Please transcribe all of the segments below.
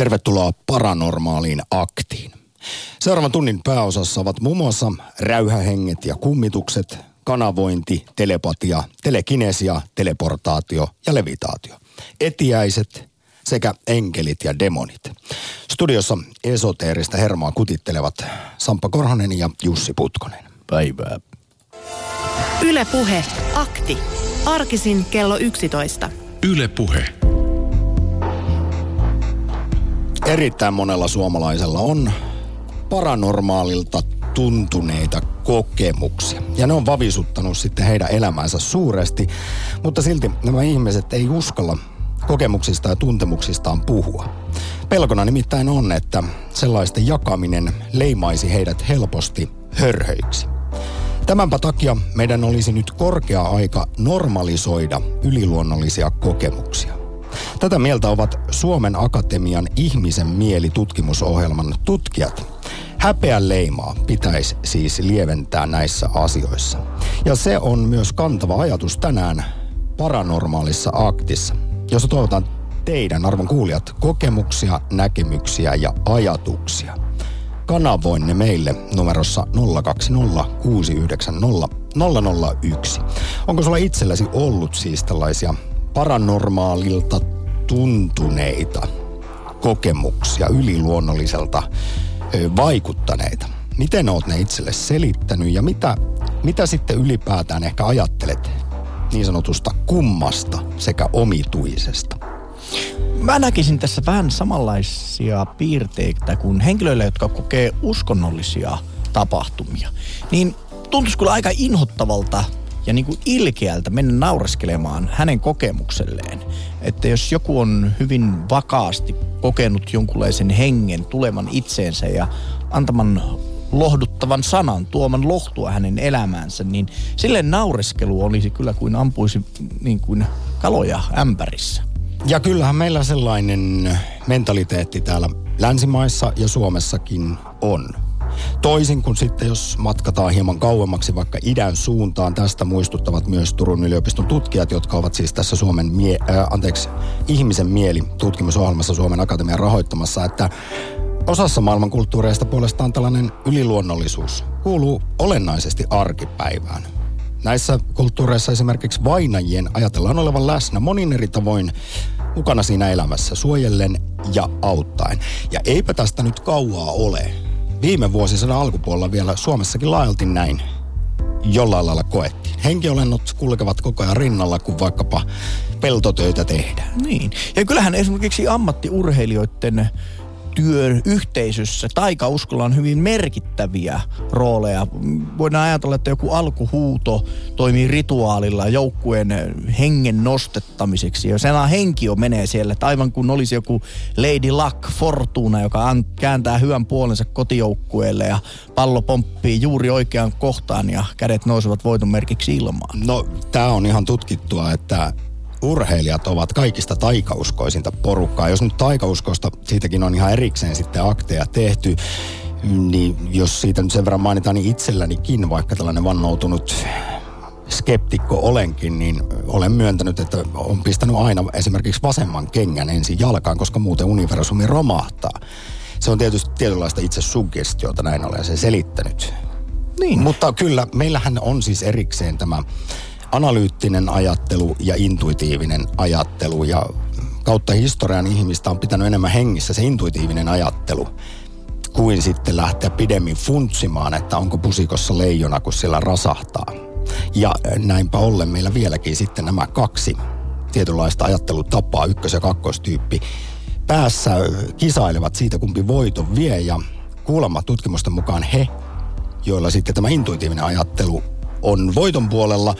Tervetuloa paranormaaliin aktiin. Seuraavan tunnin pääosassa ovat muun muassa räyhähenget ja kummitukset, kanavointi, telepatia, telekinesia, teleportaatio ja levitaatio. Etiäiset sekä enkelit ja demonit. Studiossa esoteerista hermaa kutittelevat Sampa Korhonen ja Jussi Putkonen. Päivää. Yle Puhe, akti. Arkisin kello 11. Yle Erittäin monella suomalaisella on paranormaalilta tuntuneita kokemuksia. Ja ne on vavisuttanut sitten heidän elämänsä suuresti, mutta silti nämä ihmiset ei uskalla kokemuksista ja tuntemuksistaan puhua. Pelkona nimittäin on, että sellaisten jakaminen leimaisi heidät helposti hörhöiksi. Tämänpä takia meidän olisi nyt korkea aika normalisoida yliluonnollisia kokemuksia. Tätä mieltä ovat Suomen Akatemian ihmisen mieli tutkimusohjelman tutkijat. Häpeän leimaa pitäisi siis lieventää näissä asioissa. Ja se on myös kantava ajatus tänään paranormaalissa aktissa, jossa toivotan teidän arvon kuulijat kokemuksia, näkemyksiä ja ajatuksia. Kanavoin ne meille numerossa 020 690 001. Onko sulla itselläsi ollut siis tällaisia paranormaalilta tuntuneita kokemuksia, yliluonnolliselta vaikuttaneita? Miten oot ne itselle selittänyt ja mitä, mitä sitten ylipäätään ehkä ajattelet niin sanotusta kummasta sekä omituisesta? Mä näkisin tässä vähän samanlaisia piirteitä kuin henkilöille, jotka kokee uskonnollisia tapahtumia. Niin tuntuisi kyllä aika inhottavalta ja niin kuin ilkeältä mennä naureskelemaan hänen kokemukselleen. Että jos joku on hyvin vakaasti kokenut jonkunlaisen hengen tulevan itseensä ja antaman lohduttavan sanan, tuoman lohtua hänen elämäänsä, niin sille naureskelu olisi kyllä kuin ampuisi niin kuin kaloja ämpärissä. Ja kyllähän meillä sellainen mentaliteetti täällä länsimaissa ja Suomessakin on. Toisin kuin sitten, jos matkataan hieman kauemmaksi vaikka idän suuntaan, tästä muistuttavat myös Turun yliopiston tutkijat, jotka ovat siis tässä Suomen, mie- äh, anteeksi, ihmisen mieli tutkimusohjelmassa Suomen Akatemian rahoittamassa, että osassa maailman kulttuureista puolestaan tällainen yliluonnollisuus kuuluu olennaisesti arkipäivään. Näissä kulttuureissa esimerkiksi vainajien ajatellaan olevan läsnä monin eri tavoin mukana siinä elämässä, suojellen ja auttaen. Ja eipä tästä nyt kauaa ole. Viime vuosisadan alkupuolella vielä Suomessakin laajalti näin jollain lailla koettiin. Henkiolennot kulkevat koko ajan rinnalla, kun vaikkapa peltotöitä tehdään. Niin. Ja kyllähän esimerkiksi ammattiurheilijoiden työn yhteisössä taikauskolla on hyvin merkittäviä rooleja. Voidaan ajatella, että joku alkuhuuto toimii rituaalilla joukkueen hengen nostettamiseksi. Ja sen henki jo menee siellä, että aivan kun olisi joku Lady Luck Fortuna, joka kääntää hyvän puolensa kotijoukkueelle ja pallo pomppii juuri oikeaan kohtaan ja kädet nousevat voiton merkiksi ilmaan. No, tämä on ihan tutkittua, että urheilijat ovat kaikista taikauskoisinta porukkaa. Jos nyt taikauskosta, siitäkin on ihan erikseen sitten akteja tehty, niin jos siitä nyt sen verran mainitaan, niin itsellänikin, vaikka tällainen vannoutunut skeptikko olenkin, niin olen myöntänyt, että on pistänyt aina esimerkiksi vasemman kengän ensin jalkaan, koska muuten universumi romahtaa. Se on tietysti tietynlaista itse suggestiota, näin olen sen selittänyt. Niin. Mutta kyllä, meillähän on siis erikseen tämä analyyttinen ajattelu ja intuitiivinen ajattelu ja kautta historian ihmistä on pitänyt enemmän hengissä se intuitiivinen ajattelu kuin sitten lähteä pidemmin funtsimaan, että onko pusikossa leijona, kun sillä rasahtaa. Ja näinpä ollen meillä vieläkin sitten nämä kaksi tietynlaista ajattelutapaa, ykkös- ja kakkostyyppi, päässä kisailevat siitä, kumpi voiton vie. Ja kuulemma tutkimusten mukaan he, joilla sitten tämä intuitiivinen ajattelu on voiton puolella,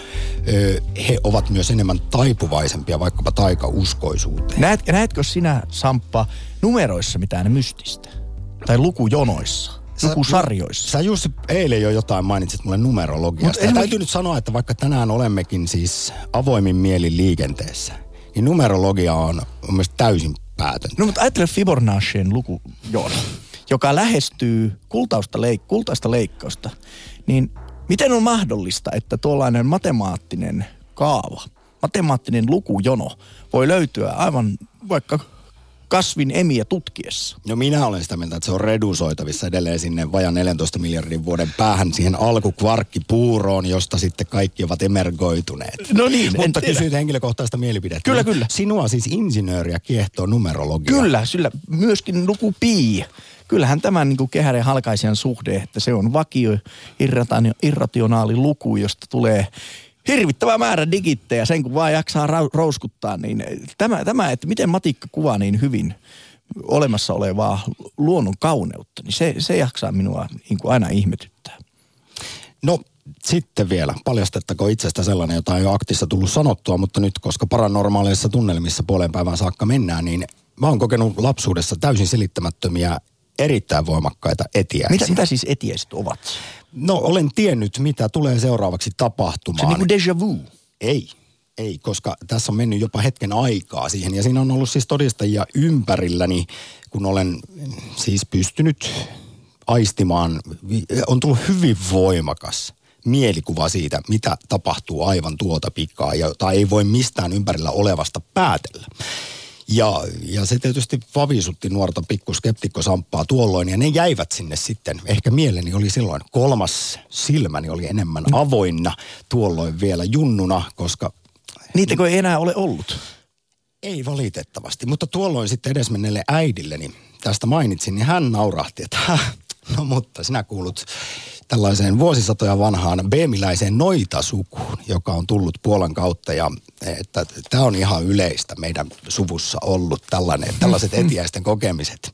he ovat myös enemmän taipuvaisempia vaikkapa taikauskoisuuteen. Näet, näetkö sinä, Samppa, numeroissa mitään mystistä? Tai lukujonoissa? Lukusarjoissa. Sä just eilen jo jotain mainitsit mulle numerologiasta. Mut täytyy nyt sanoa, että vaikka tänään olemmekin siis avoimin mielin liikenteessä, niin numerologia on, on myös täysin päätöntä. No mutta ajattele Fibonacciin lukujono, joka lähestyy kultausta leik- kultaista leikkausta. Niin Miten on mahdollista, että tuollainen matemaattinen kaava, matemaattinen lukujono voi löytyä aivan vaikka kasvin emiä tutkiessa. No minä olen sitä mieltä, että se on redusoitavissa edelleen sinne vajan 14 miljardin vuoden päähän siihen alkukvarkkipuuroon, josta sitten kaikki ovat emergoituneet. No niin, Mutta kysyit henkilökohtaista mielipidettä. Kyllä, No, kyllä. Sinua siis insinööriä kiehtoo numerologia. Kyllä, sillä myöskin luku pi. Kyllähän tämä niin kuin kehären halkaisijan suhde, että se on vakio irrationaali luku, josta tulee hirvittävä määrä digittejä, sen kun vaan jaksaa ra- rouskuttaa, niin tämä, tämä, että miten matikka kuvaa niin hyvin olemassa olevaa luonnon kauneutta, niin se, se jaksaa minua niin kuin aina ihmetyttää. No sitten vielä, paljastettako itsestä sellainen, jota ei ole aktissa tullut sanottua, mutta nyt koska paranormaaleissa tunnelmissa puolen päivän saakka mennään, niin mä oon kokenut lapsuudessa täysin selittämättömiä, erittäin voimakkaita etiäisiä. Mitä, mitä siis etiäiset ovat? No olen tiennyt, mitä tulee seuraavaksi Se tapahtumaan. on niin kuin déjà vu. Ei, ei, koska tässä on mennyt jopa hetken aikaa siihen. Ja siinä on ollut siis todistajia ympärilläni, kun olen siis pystynyt aistimaan, on tullut hyvin voimakas mielikuva siitä, mitä tapahtuu aivan tuota pikaa, jota ei voi mistään ympärillä olevasta päätellä. Ja, ja se tietysti vavisutti nuorta pikkuskeptikkosamppaa tuolloin, ja ne jäivät sinne sitten. Ehkä mieleni oli silloin kolmas silmäni oli enemmän avoinna tuolloin vielä junnuna, koska Niitäkö ei enää ole ollut? ei valitettavasti. Mutta tuolloin sitten edesmenneelle äidilleni tästä mainitsin, niin hän naurahti, että "Häh, no mutta sinä kuulut tällaiseen vuosisatoja vanhaan beemiläiseen noitasukuun, joka on tullut Puolan kautta ja että tämä on ihan yleistä meidän suvussa ollut tällainen, tällaiset etiäisten kokemiset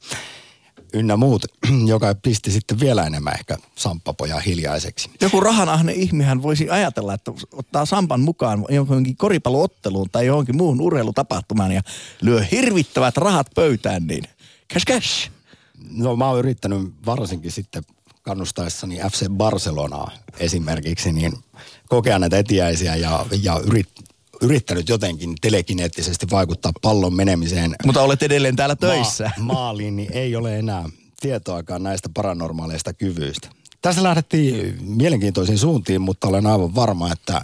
ynnä muut, joka pisti sitten vielä enemmän ehkä samppapojaa hiljaiseksi. Joku rahanahne ihmihän voisi ajatella, että ottaa Sampan mukaan johonkin koripallootteluun tai johonkin muuhun urheilutapahtumaan ja lyö hirvittävät rahat pöytään, niin cash cash. No mä oon yrittänyt varsinkin sitten kannustaessani FC Barcelonaa esimerkiksi, niin kokea näitä etiäisiä ja, ja yrit, yrittänyt jotenkin telekineettisesti vaikuttaa pallon menemiseen Mutta olet edelleen täällä töissä. Ma- maaliin, niin ei ole enää tietoakaan näistä paranormaaleista kyvyistä. Tässä lähdettiin mielenkiintoisiin suuntiin, mutta olen aivan varma, että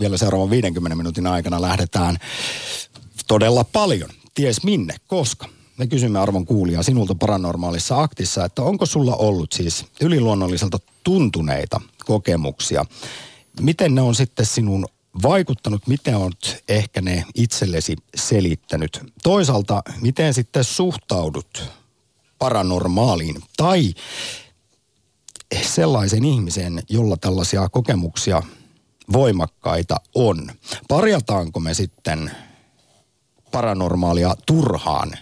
vielä seuraavan 50 minuutin aikana lähdetään todella paljon. Ties minne, koska. Me kysymme arvon kuulijaa sinulta paranormaalissa aktissa, että onko sulla ollut siis yliluonnolliselta tuntuneita kokemuksia? Miten ne on sitten sinun vaikuttanut, miten olet ehkä ne itsellesi selittänyt? Toisaalta, miten sitten suhtaudut paranormaaliin tai sellaisen ihmisen, jolla tällaisia kokemuksia voimakkaita on. Parjataanko me sitten paranormaalia turhaan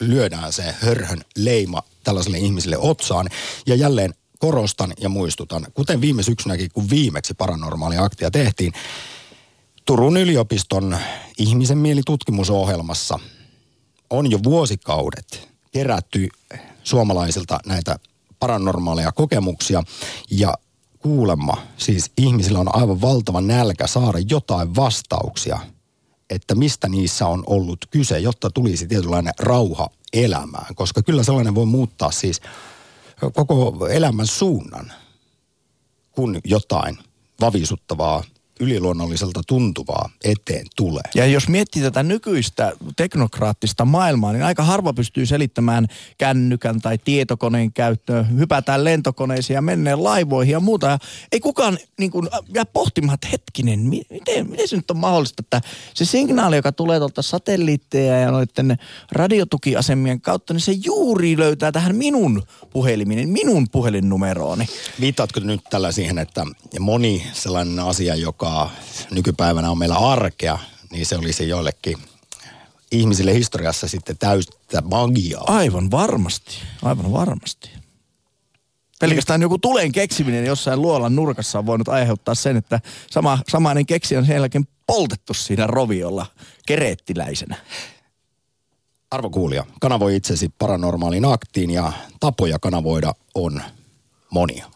lyödään se hörhön leima tällaiselle ihmiselle otsaan. Ja jälleen korostan ja muistutan, kuten viime syksynäkin, kun viimeksi paranormaalia aktia tehtiin, Turun yliopiston ihmisen mielitutkimusohjelmassa on jo vuosikaudet kerätty suomalaisilta näitä paranormaaleja kokemuksia ja kuulemma, siis ihmisillä on aivan valtava nälkä saada jotain vastauksia, että mistä niissä on ollut kyse, jotta tulisi tietynlainen rauha elämään, koska kyllä sellainen voi muuttaa siis koko elämän suunnan, kun jotain vavisuttavaa, yliluonnolliselta tuntuvaa eteen tulee. Ja jos miettii tätä nykyistä teknokraattista maailmaa, niin aika harva pystyy selittämään kännykän tai tietokoneen käyttöä. Hypätään lentokoneisiin ja mennään laivoihin ja muuta. Ja ei kukaan niin kuin, jää pohtimaan, että hetkinen, mi- miten, miten se nyt on mahdollista, että se signaali, joka tulee tuolta satelliitteja ja noiden radiotukiasemien kautta, niin se juuri löytää tähän minun puheliminen, minun puhelinnumerooni. Viittaatko nyt tällä siihen, että moni sellainen asia, joka nykypäivänä on meillä arkea, niin se olisi joillekin ihmisille historiassa sitten täystä magiaa. Aivan varmasti, aivan varmasti. Pelkästään joku tulen keksiminen jossain luolan nurkassa on voinut aiheuttaa sen, että sama, samainen keksi on sen jälkeen poltettu siinä roviolla kereettiläisenä. Arvo kuulija, kanavoi itsesi paranormaaliin aktiin ja tapoja kanavoida on monia.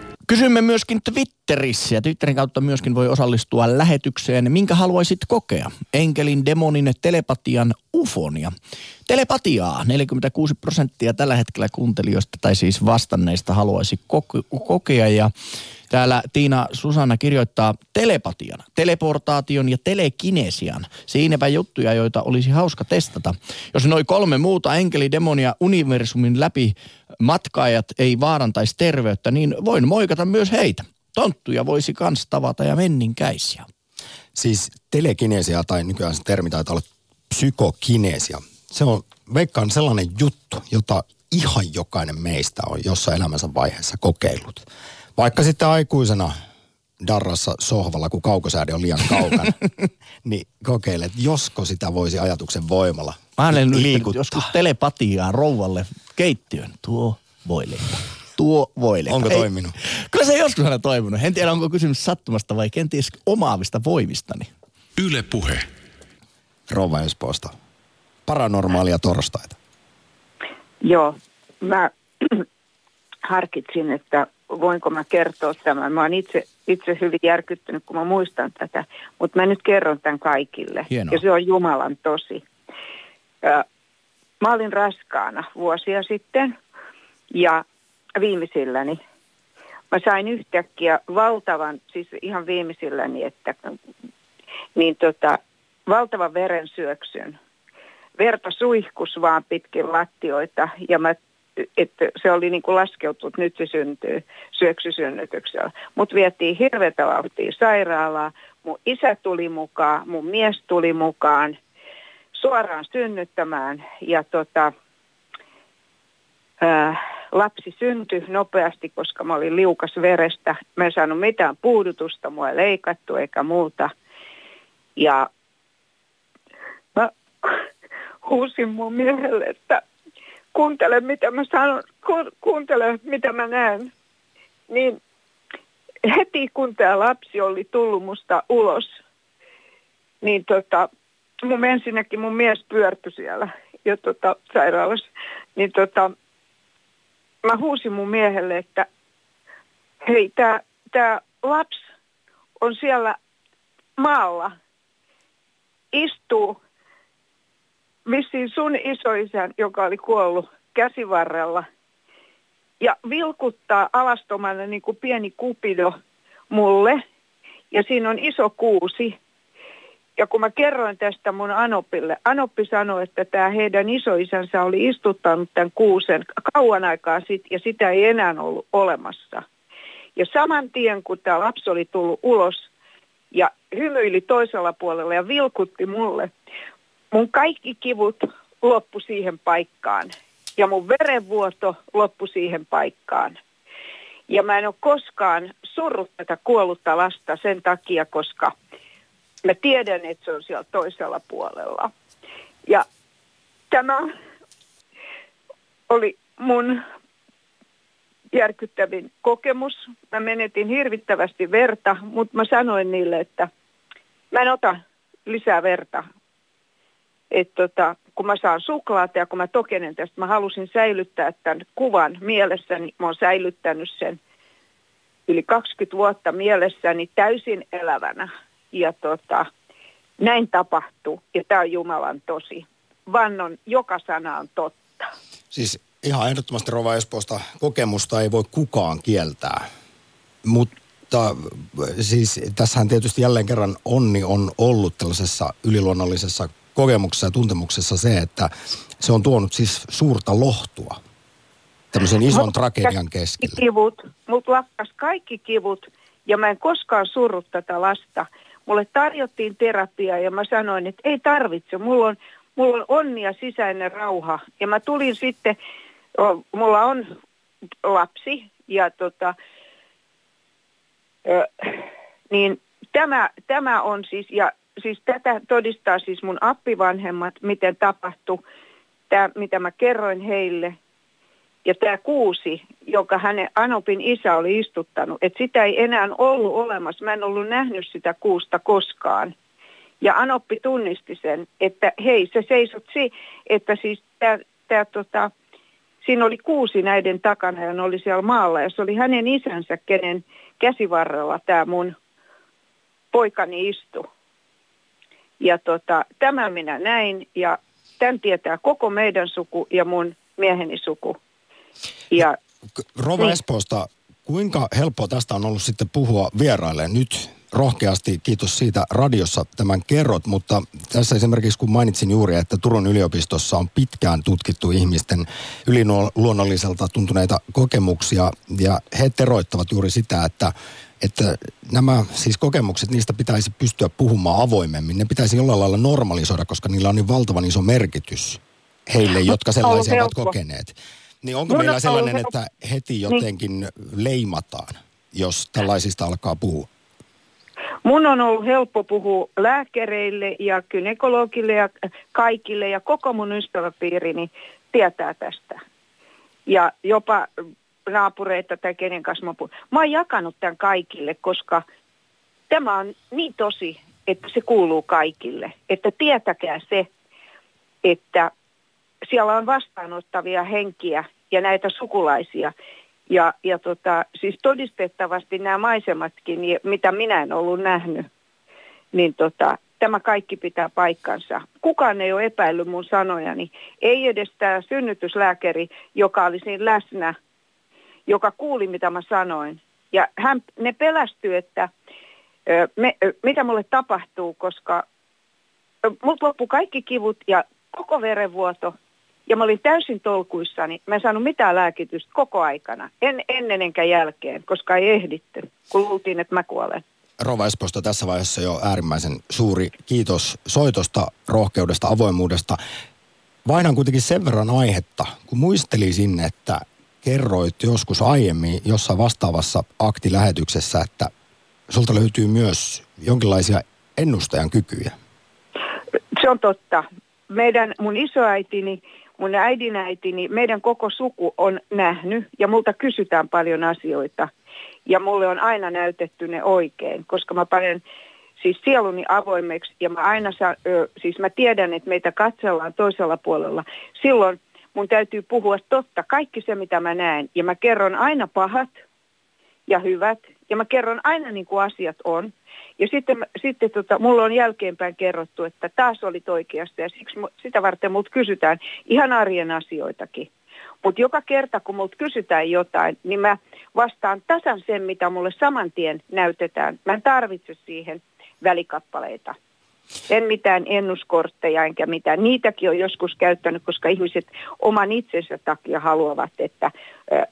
Kysymme myöskin Twitterissä ja Twitterin kautta myöskin voi osallistua lähetykseen. Minkä haluaisit kokea? Enkelin, demonin, telepatian, ufonia. Telepatiaa 46 prosenttia tällä hetkellä kuuntelijoista tai siis vastanneista haluaisi kokea ja Täällä Tiina Susanna kirjoittaa telepatian, teleportaation ja telekinesian. Siinäpä juttuja, joita olisi hauska testata. Jos noin kolme muuta enkelidemonia universumin läpi matkaajat ei vaarantaisi terveyttä, niin voin moikata myös heitä. Tonttuja voisi kans tavata ja menninkäisiä. Siis telekinesia tai nykyään se termi taitaa olla psykokinesia. Se on, veikkaan sellainen juttu, jota ihan jokainen meistä on jossain elämänsä vaiheessa kokeillut. Vaikka sitten aikuisena darrassa sohvalla, kun kaukosääde on liian kaukana, niin kokeile, että josko sitä voisi ajatuksen voimalla Mä olen liikuttaa. joskus telepatiaa rouvalle keittiön. Tuo voileipä. Tuo voileipä. Onko Ei, toiminut? Kyllä se joskus on toiminut. En tiedä, onko kysymys sattumasta vai kenties omaavista voimistani. Yle puhe. Rouva Espoosta. Paranormaalia torstaita. Joo. Mä harkitsin, että voinko mä kertoa tämän. Mä oon itse, itse hyvin järkyttynyt, kun mä muistan tätä, mutta mä nyt kerron tämän kaikille. Hienoa. Ja se on Jumalan tosi. Mä olin raskaana vuosia sitten ja viimeisilläni mä sain yhtäkkiä valtavan, siis ihan viimeisilläni, että niin tota, valtavan verensyöksyn. Verta suihkus vaan pitkin lattioita ja mä että se oli niin kuin laskeutunut, nyt se syntyy syöksysynnytyksellä. Mut vietiin hirveätä vauhtia sairaalaa, mun isä tuli mukaan, mun mies tuli mukaan suoraan synnyttämään ja tota, ää, lapsi syntyi nopeasti, koska mä olin liukas verestä. Mä en saanut mitään puudutusta, mua ei leikattu eikä muuta. Ja mä huusin mun miehelle, että kuuntele mitä mä sanon, ku, kuuntele mitä mä näen. Niin heti kun tämä lapsi oli tullut musta ulos, niin tota, mun ensinnäkin mun mies pyörtyi siellä jo tota, sairaalassa, niin tota, mä huusin mun miehelle, että hei, tämä lapsi on siellä maalla, istuu vissiin sun isoisän, joka oli kuollut käsivarrella, ja vilkuttaa alastomana niin kuin pieni kupido mulle, ja siinä on iso kuusi. Ja kun mä kerroin tästä mun Anopille, Anoppi sanoi, että tämä heidän isoisänsä oli istuttanut tämän kuusen kauan aikaa sitten, ja sitä ei enää ollut olemassa. Ja saman tien, kun tämä lapsi oli tullut ulos ja hymyili toisella puolella ja vilkutti mulle, mun kaikki kivut loppu siihen paikkaan ja mun verenvuoto loppu siihen paikkaan. Ja mä en ole koskaan surrut tätä kuollutta lasta sen takia, koska mä tiedän, että se on siellä toisella puolella. Ja tämä oli mun järkyttävin kokemus. Mä menetin hirvittävästi verta, mutta mä sanoin niille, että mä en ota lisää verta että tota, kun mä saan suklaata ja kun mä tokenen tästä, mä halusin säilyttää tämän kuvan mielessäni. Mä oon säilyttänyt sen yli 20 vuotta mielessäni täysin elävänä. Ja tota, näin tapahtuu ja tämä on Jumalan tosi. Vannon joka sana on totta. Siis ihan ehdottomasti Rova Espoosta kokemusta ei voi kukaan kieltää. Mutta siis tässähän tietysti jälleen kerran onni on ollut tällaisessa yliluonnollisessa kokemuksessa ja tuntemuksessa se, että se on tuonut siis suurta lohtua tämmöisen ison mut, tragedian keskellä. Kivut, mut lakkas kaikki kivut ja mä en koskaan surrut tätä lasta. Mulle tarjottiin terapiaa ja mä sanoin, että ei tarvitse. Mulla on, mulla on onni sisäinen rauha. Ja mä tulin sitten, mulla on lapsi ja tota, niin tämä, tämä on siis, ja siis tätä todistaa siis mun appivanhemmat, miten tapahtui, tämä, mitä mä kerroin heille. Ja tämä kuusi, joka hänen Anopin isä oli istuttanut, että sitä ei enää ollut olemassa. Mä en ollut nähnyt sitä kuusta koskaan. Ja Anoppi tunnisti sen, että hei, se seisot si, että siis tämä, tämä tota, siinä oli kuusi näiden takana ja ne oli siellä maalla. Ja se oli hänen isänsä, kenen käsivarrella tämä mun poikani istui. Ja tota, tämän minä näin ja tämän tietää koko meidän suku ja mun mieheni suku. Ja, Rova niin. Espoosta, kuinka helppoa tästä on ollut sitten puhua vieraille nyt rohkeasti, kiitos siitä radiossa tämän kerrot, mutta tässä esimerkiksi kun mainitsin juuri, että Turun yliopistossa on pitkään tutkittu ihmisten yliluonnolliselta tuntuneita kokemuksia ja he teroittavat juuri sitä, että että nämä siis kokemukset, niistä pitäisi pystyä puhumaan avoimemmin. Ne pitäisi jollain lailla normalisoida, koska niillä on niin valtavan iso merkitys heille, jotka sellaisia ovat kokeneet. Niin onko meillä sellainen, että heti niin. jotenkin leimataan, jos tällaisista alkaa puhua? Mun on ollut helppo puhua lääkäreille ja kynekologille ja kaikille ja koko mun ystäväpiirini tietää tästä. Ja jopa naapureita tai kenen kanssa mä puhun. Mä oon jakanut tämän kaikille, koska tämä on niin tosi, että se kuuluu kaikille. Että tietäkää se, että siellä on vastaanottavia henkiä ja näitä sukulaisia. Ja, ja tota, siis todistettavasti nämä maisematkin, mitä minä en ollut nähnyt, niin tota, tämä kaikki pitää paikkansa. Kukaan ei ole epäillyt mun sanojani. Ei edes tämä synnytyslääkäri, joka oli siinä läsnä, joka kuuli mitä mä sanoin. Ja hän, ne pelästyi, että me, mitä mulle tapahtuu, koska mut loppui kaikki kivut ja koko verenvuoto ja mä olin täysin tolkuissani. Mä en saanut mitään lääkitystä koko aikana. En ennen enkä jälkeen, koska ei ehditty, kun luultiin, että mä kuolen. Rova Esposta tässä vaiheessa jo äärimmäisen suuri kiitos soitosta, rohkeudesta, avoimuudesta. Vaihdan kuitenkin sen verran aihetta, kun muistelisin, että kerroit joskus aiemmin jossain vastaavassa aktilähetyksessä, että sulta löytyy myös jonkinlaisia ennustajan kykyjä. Se on totta. Meidän, mun isoäitini mun äidinäitini, meidän koko suku on nähnyt ja multa kysytään paljon asioita. Ja mulle on aina näytetty ne oikein, koska mä panen siis sieluni avoimeksi ja mä aina sa, ö, siis mä tiedän, että meitä katsellaan toisella puolella. Silloin mun täytyy puhua totta, kaikki se mitä mä näen. Ja mä kerron aina pahat ja hyvät ja mä kerron aina niin kuin asiat on. Ja sitten, sitten tota, mulla on jälkeenpäin kerrottu, että taas olit oikeassa ja siksi sitä varten mut kysytään ihan arjen asioitakin. Mutta joka kerta, kun multa kysytään jotain, niin mä vastaan tasan sen, mitä mulle saman tien näytetään. Mä en tarvitse siihen välikappaleita. En mitään ennuskortteja enkä mitään. Niitäkin on joskus käyttänyt, koska ihmiset oman itsensä takia haluavat, että,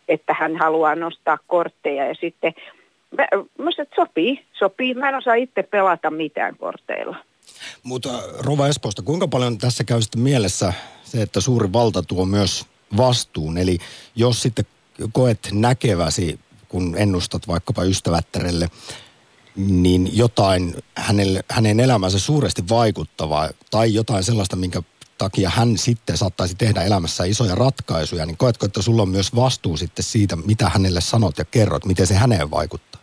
että hän haluaa nostaa kortteja. Ja sitten mä, mä että sopii, sopii. Mä en osaa itse pelata mitään korteilla. Mutta Rova Espoosta, kuinka paljon tässä käy sitten mielessä se, että suuri valta tuo myös vastuun? Eli jos sitten koet näkeväsi, kun ennustat vaikkapa ystävättärelle, niin jotain hänelle, hänen elämänsä suuresti vaikuttavaa tai jotain sellaista, minkä takia hän sitten saattaisi tehdä elämässä isoja ratkaisuja, niin koetko, että sulla on myös vastuu sitten siitä, mitä hänelle sanot ja kerrot, miten se häneen vaikuttaa?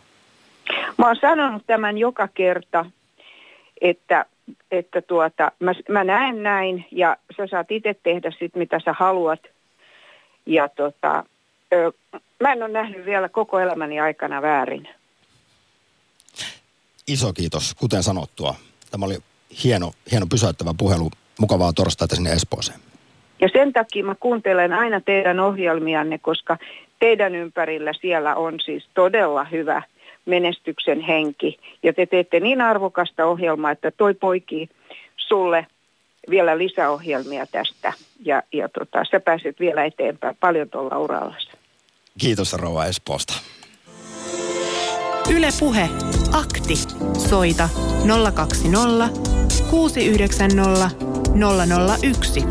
Mä oon sanonut tämän joka kerta, että, että tuota, mä, mä näen näin ja sä saat itse tehdä sit mitä sä haluat. Ja tota, ö, mä en ole nähnyt vielä koko elämäni aikana väärin. Iso kiitos, kuten sanottua. Tämä oli hieno, hieno pysäyttävä puhelu. Mukavaa torstaita sinne Espooseen. Ja sen takia mä kuuntelen aina teidän ohjelmianne, koska teidän ympärillä siellä on siis todella hyvä – menestyksen henki. Ja te teette niin arvokasta ohjelmaa, että toi poikii sulle vielä lisäohjelmia tästä. Ja, ja tota, sä pääset vielä eteenpäin paljon tuolla uralla. Kiitos Rova Espoosta. Yle Puhe. Akti. Soita 020 690 001.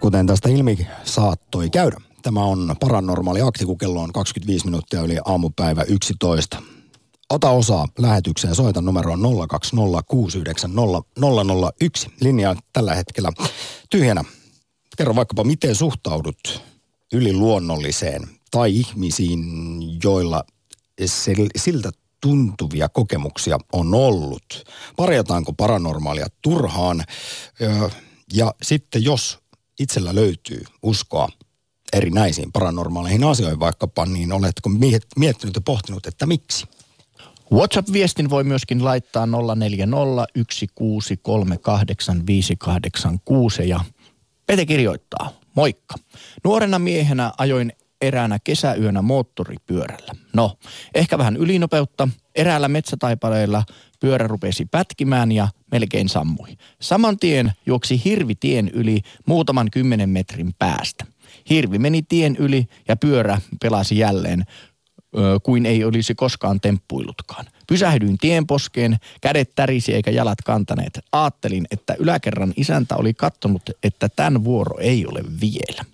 Kuten tästä ilmi saattoi käydä, Tämä on paranormaali akti, kun kello on 25 minuuttia yli aamupäivä 11. Ota osaa lähetykseen, soita numeroon 020690001. Linja tällä hetkellä tyhjänä. Kerro vaikkapa, miten suhtaudut yliluonnolliseen tai ihmisiin, joilla siltä tuntuvia kokemuksia on ollut. Parjataanko paranormaalia turhaan? Ja sitten jos itsellä löytyy uskoa erinäisiin paranormaaleihin asioihin vaikkapa, niin oletko miettinyt ja pohtinut, että miksi? WhatsApp-viestin voi myöskin laittaa 0401638586 ja Pete kirjoittaa, moikka. Nuorena miehenä ajoin eräänä kesäyönä moottoripyörällä. No, ehkä vähän ylinopeutta. Eräällä metsätaipaleella pyörä rupesi pätkimään ja melkein sammui. Saman tien juoksi hirvi tien yli muutaman kymmenen metrin päästä. Hirvi meni tien yli ja pyörä pelasi jälleen kuin ei olisi koskaan temppuilutkaan. Pysähdyin tienposkeen, kädet tärisi eikä jalat kantaneet. Aattelin, että yläkerran isäntä oli kattonut, että tämän vuoro ei ole vielä.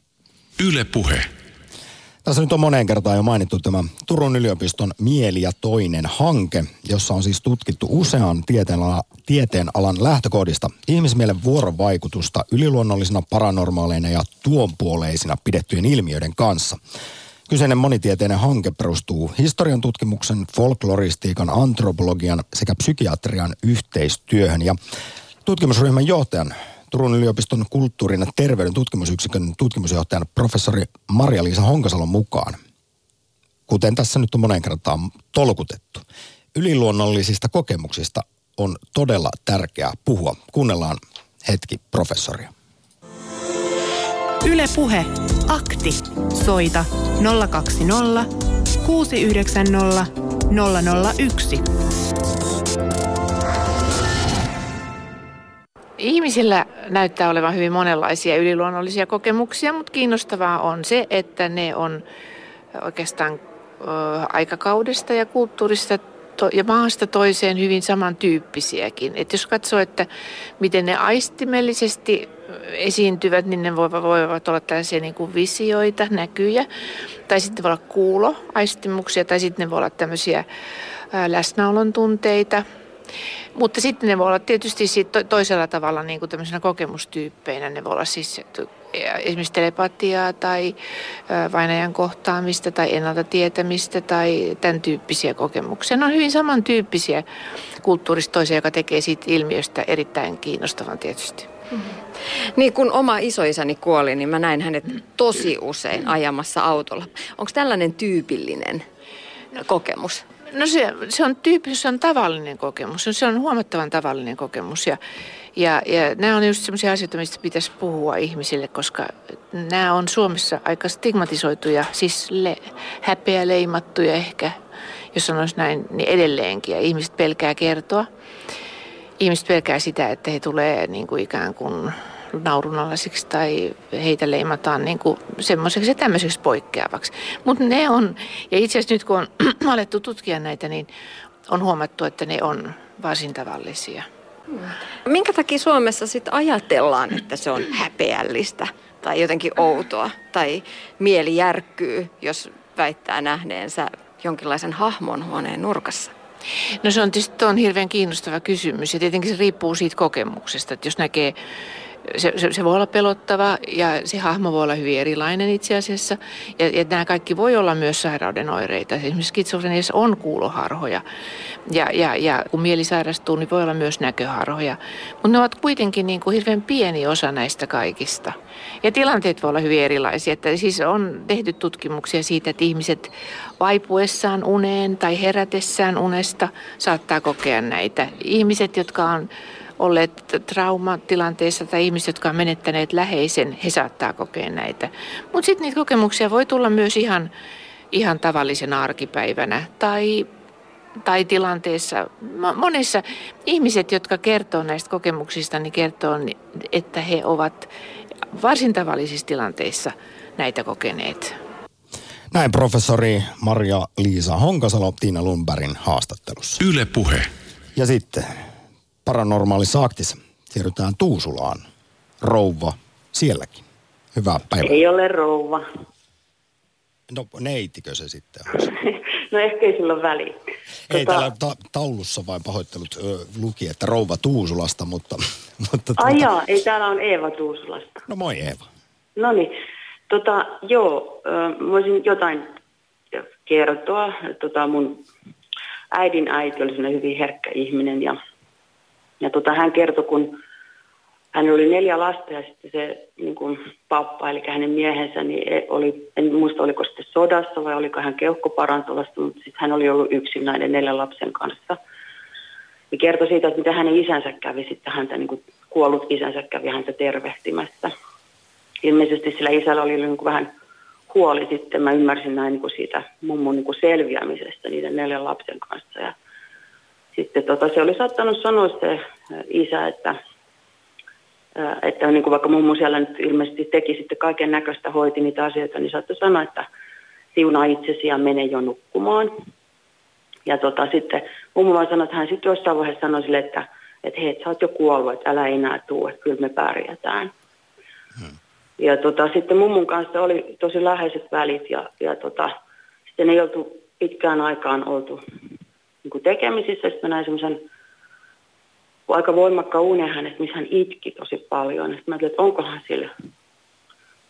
Yle puhe. Tässä nyt on moneen kertaan jo mainittu tämä Turun yliopiston Mieli ja toinen hanke, jossa on siis tutkittu usean tieteenalan, tieteenalan lähtökohdista ihmismielen vuorovaikutusta yliluonnollisina, paranormaaleina ja tuonpuoleisina pidettyjen ilmiöiden kanssa. Kyseinen monitieteinen hanke perustuu historian tutkimuksen, folkloristiikan, antropologian sekä psykiatrian yhteistyöhön. Ja tutkimusryhmän johtajan Turun yliopiston kulttuurin ja terveyden tutkimusyksikön tutkimusjohtajan professori Maria-Liisa Honkasalon mukaan, kuten tässä nyt on monen kertaan tolkutettu, yliluonnollisista kokemuksista on todella tärkeää puhua. Kuunnellaan hetki professoria. Ylepuhe Akti. Soita 020 690 001. Ihmisillä näyttää olevan hyvin monenlaisia yliluonnollisia kokemuksia, mutta kiinnostavaa on se, että ne on oikeastaan aikakaudesta ja kulttuurista ja maasta toiseen hyvin samantyyppisiäkin. Et jos katsoo, että miten ne aistimellisesti esiintyvät, niin ne voivat, olla tällaisia niin kuin visioita, näkyjä, tai sitten voi olla kuuloaistimuksia, tai sitten ne voi olla tämmöisiä läsnäolon tunteita, mutta sitten ne voi olla tietysti toisella tavalla niin kuin tämmöisenä kokemustyyppeinä. Ne voi olla siis esimerkiksi telepatiaa tai vainajan kohtaamista tai ennalta tietämistä tai tämän tyyppisiä kokemuksia. Ne on hyvin samantyyppisiä kulttuurista toiseen, joka tekee siitä ilmiöstä erittäin kiinnostavan tietysti. Mm-hmm. Niin kun oma isoisäni kuoli, niin mä näin hänet tosi usein ajamassa autolla. Onko tällainen tyypillinen kokemus? No se, se on tyypillinen, se on tavallinen kokemus. Se on huomattavan tavallinen kokemus. Ja, ja, ja nämä on just sellaisia asioita, mistä pitäisi puhua ihmisille, koska nämä on Suomessa aika stigmatisoituja, siis le, häpeä leimattuja ehkä, jos sanoisi näin, niin edelleenkin. Ja ihmiset pelkää kertoa. Ihmiset pelkää sitä, että he tulee niin kuin ikään kuin naurunalaisiksi tai heitä leimataan niin kuin semmoiseksi ja tämmöiseksi poikkeavaksi. Mutta ne on, ja itse asiassa nyt kun on alettu tutkia näitä, niin on huomattu, että ne on varsin tavallisia. Minkä takia Suomessa sitten ajatellaan, että se on häpeällistä tai jotenkin outoa tai mieli järkkyy, jos väittää nähneensä jonkinlaisen hahmon huoneen nurkassa? No se on tietysti on hirveän kiinnostava kysymys ja tietenkin se riippuu siitä kokemuksesta, että jos näkee se, se, se voi olla pelottava ja se hahmo voi olla hyvin erilainen itse asiassa. Ja, ja nämä kaikki voi olla myös sairauden oireita. Esimerkiksi skitsofreniassa on kuuloharhoja. Ja, ja, ja kun mieli sairastuu, niin voi olla myös näköharhoja. Mutta ne ovat kuitenkin niin kuin hirveän pieni osa näistä kaikista. Ja tilanteet voi olla hyvin erilaisia. Että siis on tehty tutkimuksia siitä, että ihmiset vaipuessaan uneen tai herätessään unesta saattaa kokea näitä. Ihmiset, jotka on olleet traumatilanteessa tai ihmiset, jotka on menettäneet läheisen, he saattaa kokea näitä. Mutta sitten niitä kokemuksia voi tulla myös ihan, ihan tavallisena arkipäivänä tai tai tilanteessa, monissa ihmiset, jotka kertoo näistä kokemuksista, niin kertoo, että he ovat varsin tavallisissa tilanteissa näitä kokeneet. Näin professori Maria-Liisa Honkasalo Tiina Lundbergin haastattelussa. Yle Puhe. Ja sitten paranormaalissa aktissa siirrytään Tuusulaan. Rouva sielläkin. Hyvää päivää. Ei ole rouva. No neitikö se sitten no ehkä ei sillä ole väliä. Ei tota... täällä ta- taulussa vain pahoittelut ö, luki, että rouva Tuusulasta, mutta... mutta tuota... Ai jaa, ei täällä on Eeva Tuusulasta. No moi Eeva. No niin, tota, joo, äh, voisin jotain kertoa. Tota, mun äidin äiti oli hyvin herkkä ihminen ja ja tota, hän kertoi, kun hän oli neljä lasta ja sitten se niin kuin pappa, eli hänen miehensä, niin e- oli, en muista oliko sitten sodassa vai oliko hän keuhkoparantolasta, mutta sitten hän oli ollut yksin näiden neljän lapsen kanssa. Ja kertoi siitä, että mitä hänen isänsä kävi sitten häntä, niin kuin kuollut isänsä kävi häntä tervehtimässä. Ilmeisesti sillä isällä oli niin kuin vähän huoli sitten, mä ymmärsin näin niin kuin siitä mummon niin kuin selviämisestä niiden neljän lapsen kanssa. Ja sitten tota, se oli saattanut sanoa se isä, että että niin kuin vaikka mummo siellä nyt ilmeisesti teki sitten kaiken näköistä, hoiti niitä asioita, niin saattoi sanoa, että siunaa itsesi ja mene jo nukkumaan. Ja tota, sitten mummo vaan sanoi, että hän sitten jossain vaiheessa sanoi sille, että, että hei, sä oot jo kuollut, että älä enää tuu, että kyllä me pärjätään. Hmm. Ja tota, sitten mummun kanssa oli tosi läheiset välit ja, ja tota, sitten ei oltu pitkään aikaan oltu niin kuin tekemisissä. Sitten mä näin semmoisen aika voimakka unen hänestä, missä hän itki tosi paljon. Sitten mä ajattelin, että onkohan sillä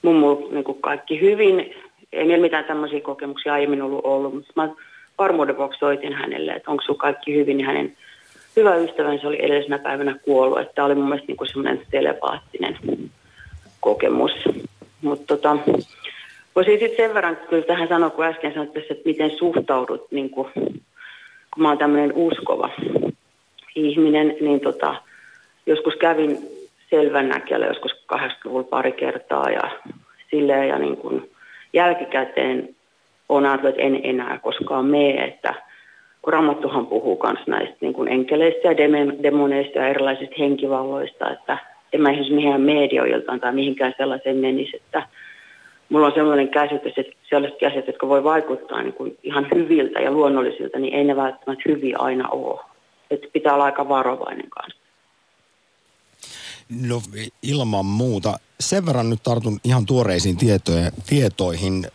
mummu niin kuin kaikki hyvin. Ei meillä mitään tämmöisiä kokemuksia aiemmin ollut ollut, mutta mä varmuuden vuoksi soitin hänelle, että onko sun kaikki hyvin. Niin hänen hyvä ystävänsä oli edellisenä päivänä kuollut. Että tämä oli mun mielestä niin kuin semmoinen telepaattinen kokemus. Mutta tota, voisin sitten sen verran kyllä tähän sanoa, kun äsken sanoit, että miten suhtaudut, niin kuin, kun mä oon tämmöinen uskova ihminen, niin tota, joskus kävin näköllä joskus 80-luvulla pari kertaa ja silleen ja niin kuin jälkikäteen on ajatellut, että en enää koskaan mene, että kun Ramattuhan puhuu myös näistä niin kuin enkeleistä ja demoneista ja erilaisista henkivalloista, että en mä esimerkiksi mihinkään medioiltaan tai mihinkään sellaiseen menisi, että mulla on sellainen käsitys, että sellaiset asiat, jotka voi vaikuttaa niin kuin ihan hyviltä ja luonnollisilta, niin ei ne välttämättä hyviä aina ole että pitää olla aika varovainen kanssa. No ilman muuta. Sen verran nyt tartun ihan tuoreisiin tietoihin. tietoihin.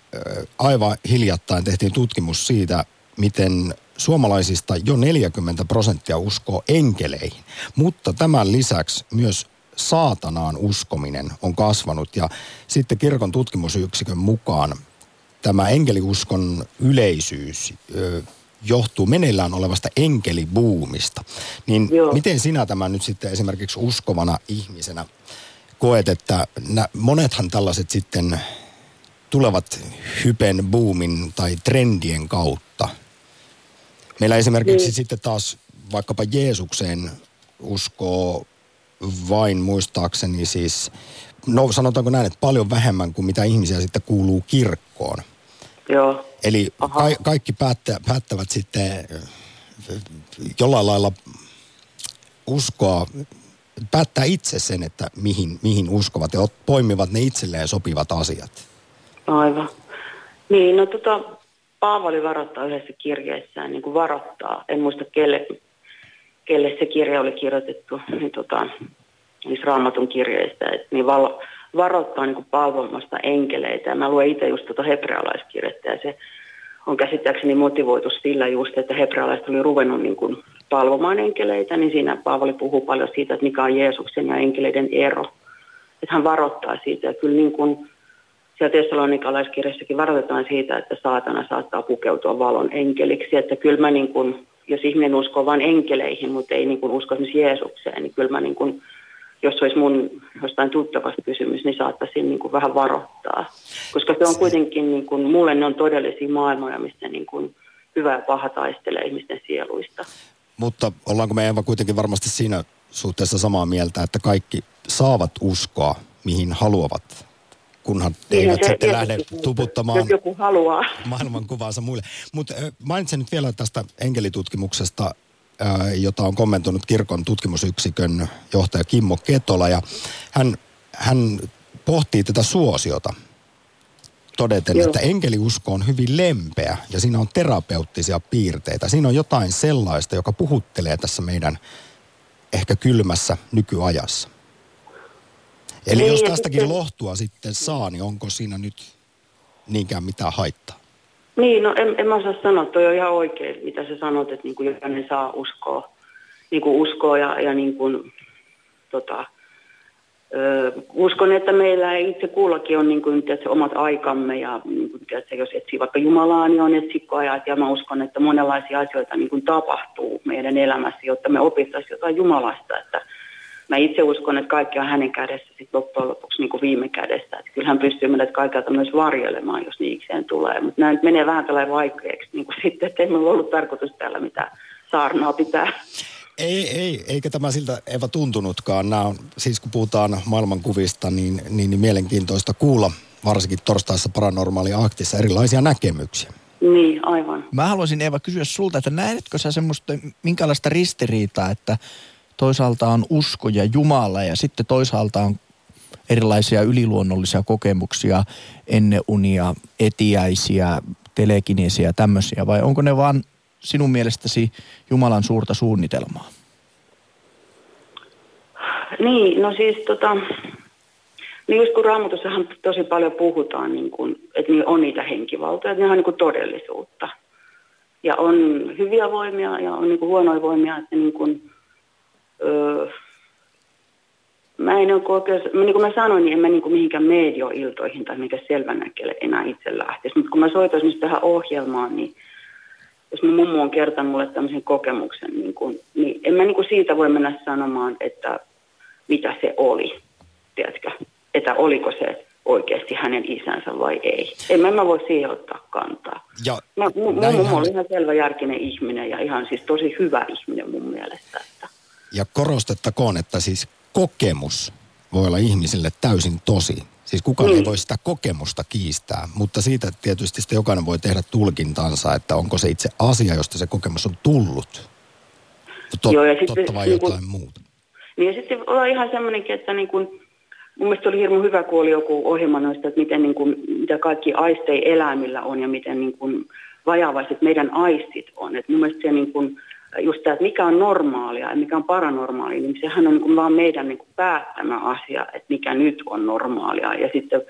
Aivan hiljattain tehtiin tutkimus siitä, miten suomalaisista jo 40 prosenttia uskoo enkeleihin. Mutta tämän lisäksi myös saatanaan uskominen on kasvanut ja sitten kirkon tutkimusyksikön mukaan tämä enkeliuskon yleisyys johtuu meneillään olevasta enkelibuumista. Niin Joo. miten sinä tämän nyt sitten esimerkiksi uskovana ihmisenä koet, että nä, monethan tällaiset sitten tulevat hypen, boomin tai trendien kautta. Meillä esimerkiksi niin. sitten taas vaikkapa Jeesukseen uskoo vain muistaakseni siis, no sanotaanko näin, että paljon vähemmän kuin mitä ihmisiä sitten kuuluu kirkkoon. Joo. Eli ka- kaikki päättä, päättävät sitten jollain lailla uskoa, päättää itse sen, että mihin, mihin uskovat ja poimivat ne itselleen sopivat asiat. Aivan. Niin, no tota, Paavali varoittaa yhdessä kirjeessään, niin kuin varoittaa, en muista kelle, kelle se kirja oli kirjoitettu, niin tota, niissä raamatun kirjeistä, että niin val, varoittaa niin palvomasta enkeleitä. Ja mä luen itse just tuota hebrealaiskirjettä ja se on käsittääkseni motivoitu sillä just, että hebrealaiset oli ruvennut niin kuin palvomaan enkeleitä, niin siinä Paavali puhuu paljon siitä, että mikä on Jeesuksen ja enkeleiden ero. Että hän varoittaa siitä ja kyllä niin kuin siellä Tessalonikalaiskirjassakin varoitetaan siitä, että saatana saattaa pukeutua valon enkeliksi. Että kyllä mä niin kuin, jos ihminen uskoo vain enkeleihin, mutta ei niin kuin usko esimerkiksi Jeesukseen, niin kyllä mä niin kuin jos olisi mun jostain tuttavasta kysymys, niin saattaisin niin kuin vähän varoittaa. Koska se on kuitenkin, niin kuin, mulle ne on todellisia maailmoja, mistä niin kuin hyvä ja paha taistelee ihmisten sieluista. Mutta ollaanko me Eva kuitenkin varmasti siinä suhteessa samaa mieltä, että kaikki saavat uskoa, mihin haluavat, kunhan niin, eivät se, sitten lähde tuputtamaan jos joku haluaa. maailmankuvaansa muille. Mutta mainitsen nyt vielä tästä enkelitutkimuksesta jota on kommentoinut kirkon tutkimusyksikön johtaja Kimmo Ketola. Ja hän, hän pohtii tätä suosiota todeten, Joo. että enkeliusko on hyvin lempeä ja siinä on terapeuttisia piirteitä. Siinä on jotain sellaista, joka puhuttelee tässä meidän ehkä kylmässä nykyajassa. Eli niin, jos tästäkin lohtua sitten saa, niin onko siinä nyt niinkään mitään haittaa? Niin, no en, en mä osaa sanoa, toi on ihan oikein, mitä sä sanot, että niin kuin jokainen saa uskoa, niin kuin uskoa ja, ja niin kuin, tota, ö, uskon, että meillä itse kullakin on niin kuin, tiedätkö, omat aikamme ja niin kuin, tiedätkö, jos etsii vaikka Jumalaa, niin on etsikkoajat ja mä uskon, että monenlaisia asioita niin kuin tapahtuu meidän elämässä, jotta me opittaisiin jotain Jumalasta, että mä itse uskon, että kaikki on hänen kädessä sit loppujen lopuksi niin kuin viime kädessä. Että kyllä hän pystyy meidät kaikilta myös varjelemaan, jos niikseen tulee. Mutta nämä nyt menee vähän tällainen vaikeaksi niin kuin sitten, että ei meillä ollut tarkoitus täällä mitään saarnaa pitää. Ei, ei, eikä tämä siltä Eva tuntunutkaan. Nämä on, siis kun puhutaan maailmankuvista, niin, niin, niin mielenkiintoista kuulla, varsinkin torstaissa paranormaalia aktissa, erilaisia näkemyksiä. Niin, aivan. Mä haluaisin Eva kysyä sulta, että näetkö sä semmoista, minkälaista ristiriitaa, että toisaalta on usko ja Jumala ja sitten toisaalta on erilaisia yliluonnollisia kokemuksia, enneunia, etiäisiä, telekineisiä, tämmöisiä, vai onko ne vaan sinun mielestäsi Jumalan suurta suunnitelmaa? Niin, no siis tota, niin just kun Raamatussahan tosi paljon puhutaan, niin kun, että niin on niitä henkivaltoja, että ne on niin kuin todellisuutta. Ja on hyviä voimia ja on niin kuin huonoja voimia, että niin kuin, öö, mä en ole oikein, niin kuin mä sanoin, niin en mä niin kuin mihinkään medioiltoihin tai mikä selvänäkelle enää itse lähtisi. Mutta kun mä soitaisin tähän ohjelmaan, niin jos mun mummo on kertonut mulle tämmöisen kokemuksen, niin, kun, niin en mä niin kuin siitä voi mennä sanomaan, että mitä se oli, tiedätkö? Että oliko se oikeasti hänen isänsä vai ei. En mä, mä voi siihen ottaa kantaa. Ja mä, mun mummo oli ihan järkinen ihminen ja ihan siis tosi hyvä ihminen mun mielestä. Että. Ja korostettakoon, että siis kokemus voi olla ihmisille täysin tosi. Siis kukaan niin. ei voi sitä kokemusta kiistää, mutta siitä tietysti sitten jokainen voi tehdä tulkintansa, että onko se itse asia, josta se kokemus on tullut. Tot, Joo, ja sitten, totta vai niin jotain kun, muuta. Niin ja sitten ollaan ihan semmoinenkin, että niin kun, mun mielestä oli hirmu hyvä, kun oli joku ohjelma noista, että miten niin kun, mitä kaikki aisteja eläimillä on ja miten niin kun, vajavaiset meidän aistit on. Et mun mielestä se niin kun, just tämä, että mikä on normaalia ja mikä on paranormaalia, niin sehän on niin kuin vaan meidän niin kuin päättämä asia, että mikä nyt on normaalia. Ja sitten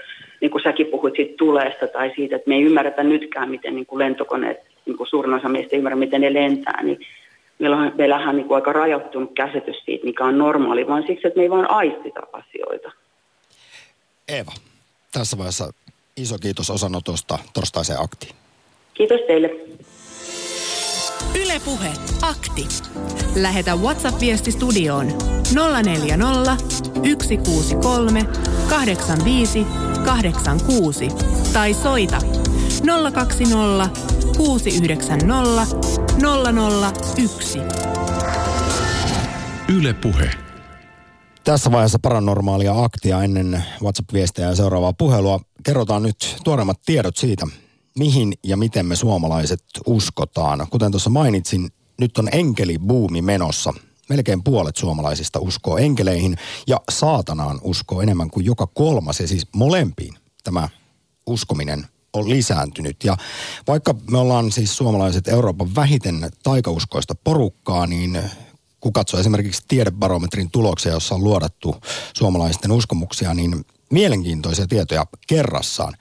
niin kuin säkin puhuit siitä tuleesta tai siitä, että me ei ymmärretä nytkään, miten niin kuin lentokoneet, niin kuin suurin osa meistä ei ymmärrä, miten ne lentää, niin meillä on, meillähän on niin kuin aika rajoittunut käsitys siitä, mikä on normaali, vaan siksi, että me ei vaan aistita asioita. Eva, tässä vaiheessa iso kiitos osanotosta torstaiseen aktiin. Kiitos teille. Ylepuhe akti. Lähetä WhatsApp-viesti studioon 040 163 85 86 tai soita 020 690 001. Ylepuhe. Tässä vaiheessa paranormaalia aktia ennen WhatsApp-viestejä ja seuraavaa puhelua. Kerrotaan nyt tuoreimmat tiedot siitä, mihin ja miten me suomalaiset uskotaan. Kuten tuossa mainitsin, nyt on enkelibuumi menossa. Melkein puolet suomalaisista uskoo enkeleihin ja saatanaan uskoo enemmän kuin joka kolmas ja siis molempiin tämä uskominen on lisääntynyt. Ja vaikka me ollaan siis suomalaiset Euroopan vähiten taikauskoista porukkaa, niin kun katsoo esimerkiksi tiedebarometrin tuloksia, jossa on luodattu suomalaisten uskomuksia, niin mielenkiintoisia tietoja kerrassaan.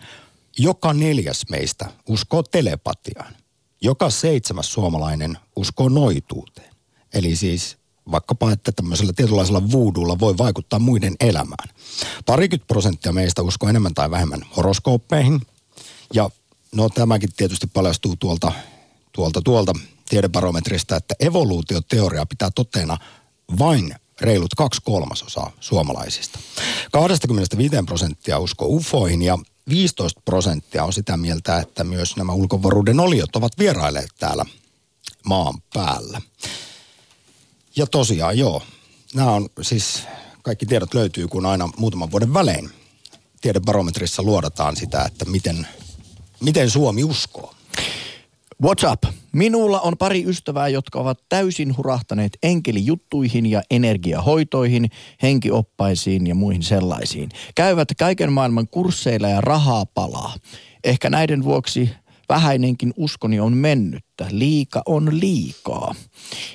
Joka neljäs meistä uskoo telepatiaan. Joka seitsemäs suomalainen uskoo noituuteen. Eli siis vaikkapa, että tämmöisellä tietynlaisella vuudulla voi vaikuttaa muiden elämään. Parikymmentä prosenttia meistä uskoo enemmän tai vähemmän horoskooppeihin. Ja no tämäkin tietysti paljastuu tuolta, tuolta, tuolta tiedebarometrista, että evoluutioteoria pitää totena vain reilut kaksi kolmasosaa suomalaisista. 25 prosenttia uskoo ufoihin ja 15 prosenttia on sitä mieltä, että myös nämä ulkovaruuden oliot ovat vierailleet täällä maan päällä. Ja tosiaan joo, nämä on siis, kaikki tiedot löytyy kun aina muutaman vuoden välein tiedebarometrissa luodataan sitä, että miten, miten Suomi uskoo. What's up? Minulla on pari ystävää, jotka ovat täysin hurahtaneet enkelijuttuihin ja energiahoitoihin, henkioppaisiin ja muihin sellaisiin. Käyvät kaiken maailman kursseilla ja rahaa palaa. Ehkä näiden vuoksi vähäinenkin uskoni on mennyttä. Liika on liikaa.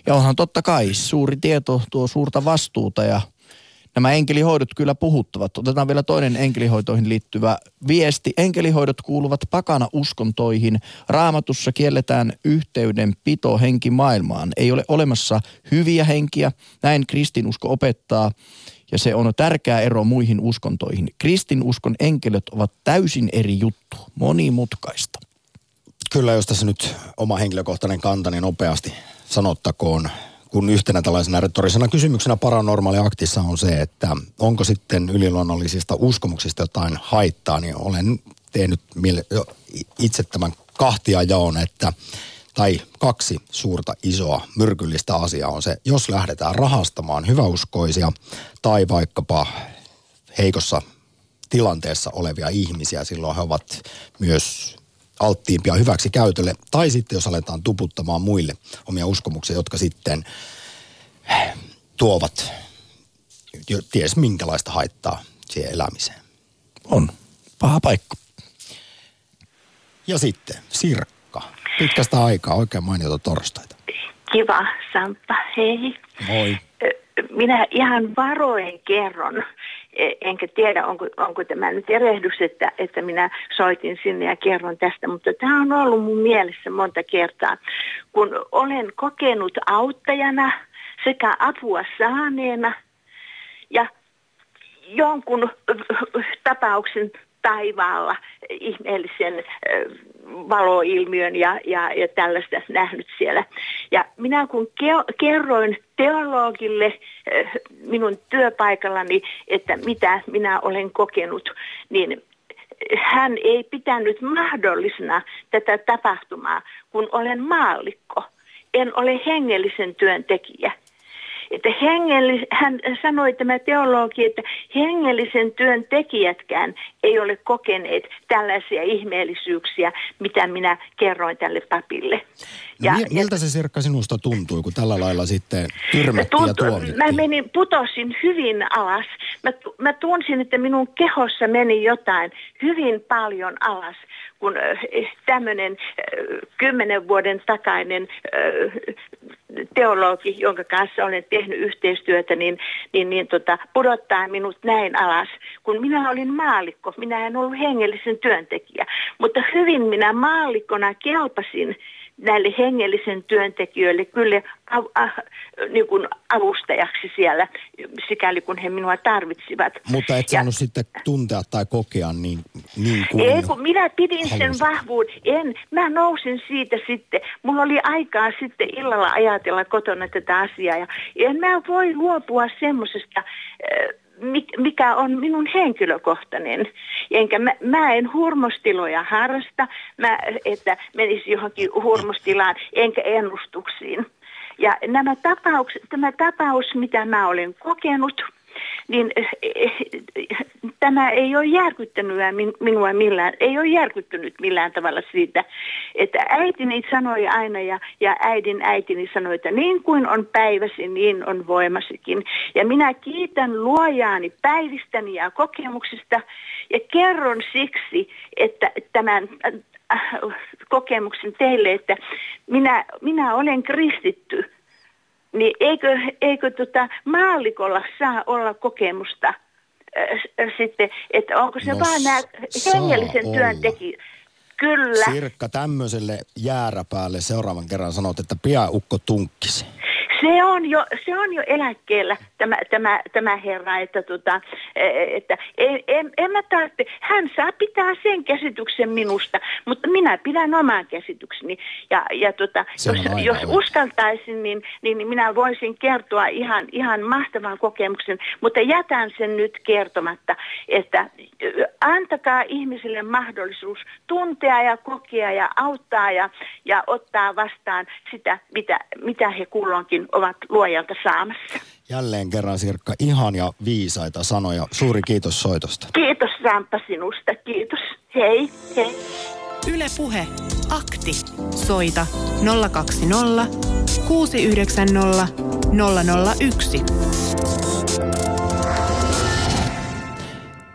Ja onhan totta kai suuri tieto tuo suurta vastuuta ja Nämä enkelihoidot kyllä puhuttavat. Otetaan vielä toinen enkelihoitoihin liittyvä viesti. Enkelihoidot kuuluvat pakana uskontoihin. Raamatussa kielletään yhteydenpito henkimaailmaan. Ei ole olemassa hyviä henkiä. Näin kristinusko opettaa ja se on tärkeä ero muihin uskontoihin. Kristinuskon enkelöt ovat täysin eri juttu, monimutkaista. Kyllä, jos tässä nyt oma henkilökohtainen kantani nopeasti sanottakoon kun yhtenä tällaisena retorisena kysymyksenä paranormaali aktissa on se, että onko sitten yliluonnollisista uskomuksista jotain haittaa, niin olen tehnyt itse tämän kahtia jaon, että tai kaksi suurta isoa myrkyllistä asiaa on se, jos lähdetään rahastamaan hyväuskoisia tai vaikkapa heikossa tilanteessa olevia ihmisiä, silloin he ovat myös alttiimpia hyväksi käytölle. Tai sitten jos aletaan tuputtamaan muille omia uskomuksia, jotka sitten tuovat jo ties minkälaista haittaa siihen elämiseen. On. Paha paikka. Ja sitten Sirkka. Pitkästä aikaa oikein mainiota torstaita. Kiva, Samppa. Hei. Moi. Minä ihan varoen kerron, enkä tiedä onko, onko tämä nyt erehdys, että, että minä soitin sinne ja kerron tästä, mutta tämä on ollut mun mielessä monta kertaa. Kun olen kokenut auttajana sekä apua saaneena ja jonkun tapauksen taivaalla ihmeellisen valoilmiön ja, ja, ja tällaista nähnyt siellä. Ja minä kun ke- kerroin teologille minun työpaikallani, että mitä minä olen kokenut, niin hän ei pitänyt mahdollisena tätä tapahtumaa, kun olen maallikko. En ole hengellisen työntekijä että hengellis, hän sanoi tämä teologi, että hengellisen työn tekijätkään ei ole kokeneet tällaisia ihmeellisyyksiä, mitä minä kerroin tälle papille. No, ja, miltä se Sirkka sinusta tuntui, kun tällä lailla sitten tyrmättiin ja tuomittiin? Mä menin, putosin hyvin alas. Mä, mä tunsin, että minun kehossa meni jotain hyvin paljon alas kun tämmöinen kymmenen vuoden takainen teologi, jonka kanssa olen tehnyt yhteistyötä, niin, niin, niin tota, pudottaa minut näin alas. Kun minä olin maallikko, minä en ollut hengellisen työntekijä, mutta hyvin minä maallikkona kelpasin näille hengellisen työntekijöille kyllä av, äh, niin kuin avustajaksi siellä, sikäli kun he minua tarvitsivat. Mutta et saanut ja, sitten tuntea tai kokea niin, niin kuin Ei, kun minä pidin halusin. sen vahvuuden. En, mä nousin siitä sitten. Mulla oli aikaa sitten illalla ajatella kotona tätä asiaa ja en mä voi luopua semmoisesta... Äh, mikä on minun henkilökohtainen. Enkä mä, mä en hurmostiloja harrasta, mä, että menisi johonkin hurmostilaan, enkä ennustuksiin. Ja nämä tapaukset, tämä tapaus, mitä mä olen kokenut, niin eh, eh, tämä ei ole järkyttänyt minua millään, ei ole järkyttynyt millään tavalla siitä, että äitini sanoi aina ja, ja äidin äitini sanoi, että niin kuin on päiväsi, niin on voimasikin. Ja minä kiitän luojaani päivistäni ja kokemuksista ja kerron siksi, että tämän äh, kokemuksen teille, että minä, minä olen kristitty – niin eikö, eikö tota maallikolla saa olla kokemusta äh, sitten, että onko se no, vaan nämä hengellisen työntekijät. Kyllä. Sirkka, tämmöiselle jääräpäälle seuraavan kerran sanot, että pian ukko tunkkisi. Se on jo, se on jo eläkkeellä tämä, tämä, tämä herra, että, tota, että en, en, en mä tarvitse, hän saa pitää sen käsityksen minusta, mutta minä pidän oman käsitykseni. Ja, ja tota, jos, jos uskaltaisin, niin, niin, niin minä voisin kertoa ihan, ihan mahtavan kokemuksen, mutta jätän sen nyt kertomatta, että antakaa ihmisille mahdollisuus tuntea ja kokea ja auttaa ja, ja ottaa vastaan sitä, mitä, mitä he kulloinkin ovat luojalta saamassa. Jälleen kerran Sirkka, ihan ja viisaita sanoja. Suuri kiitos soitosta. Kiitos Samppa sinusta, kiitos. Hei, hei. Yle Puhe, akti. Soita 020 690 001.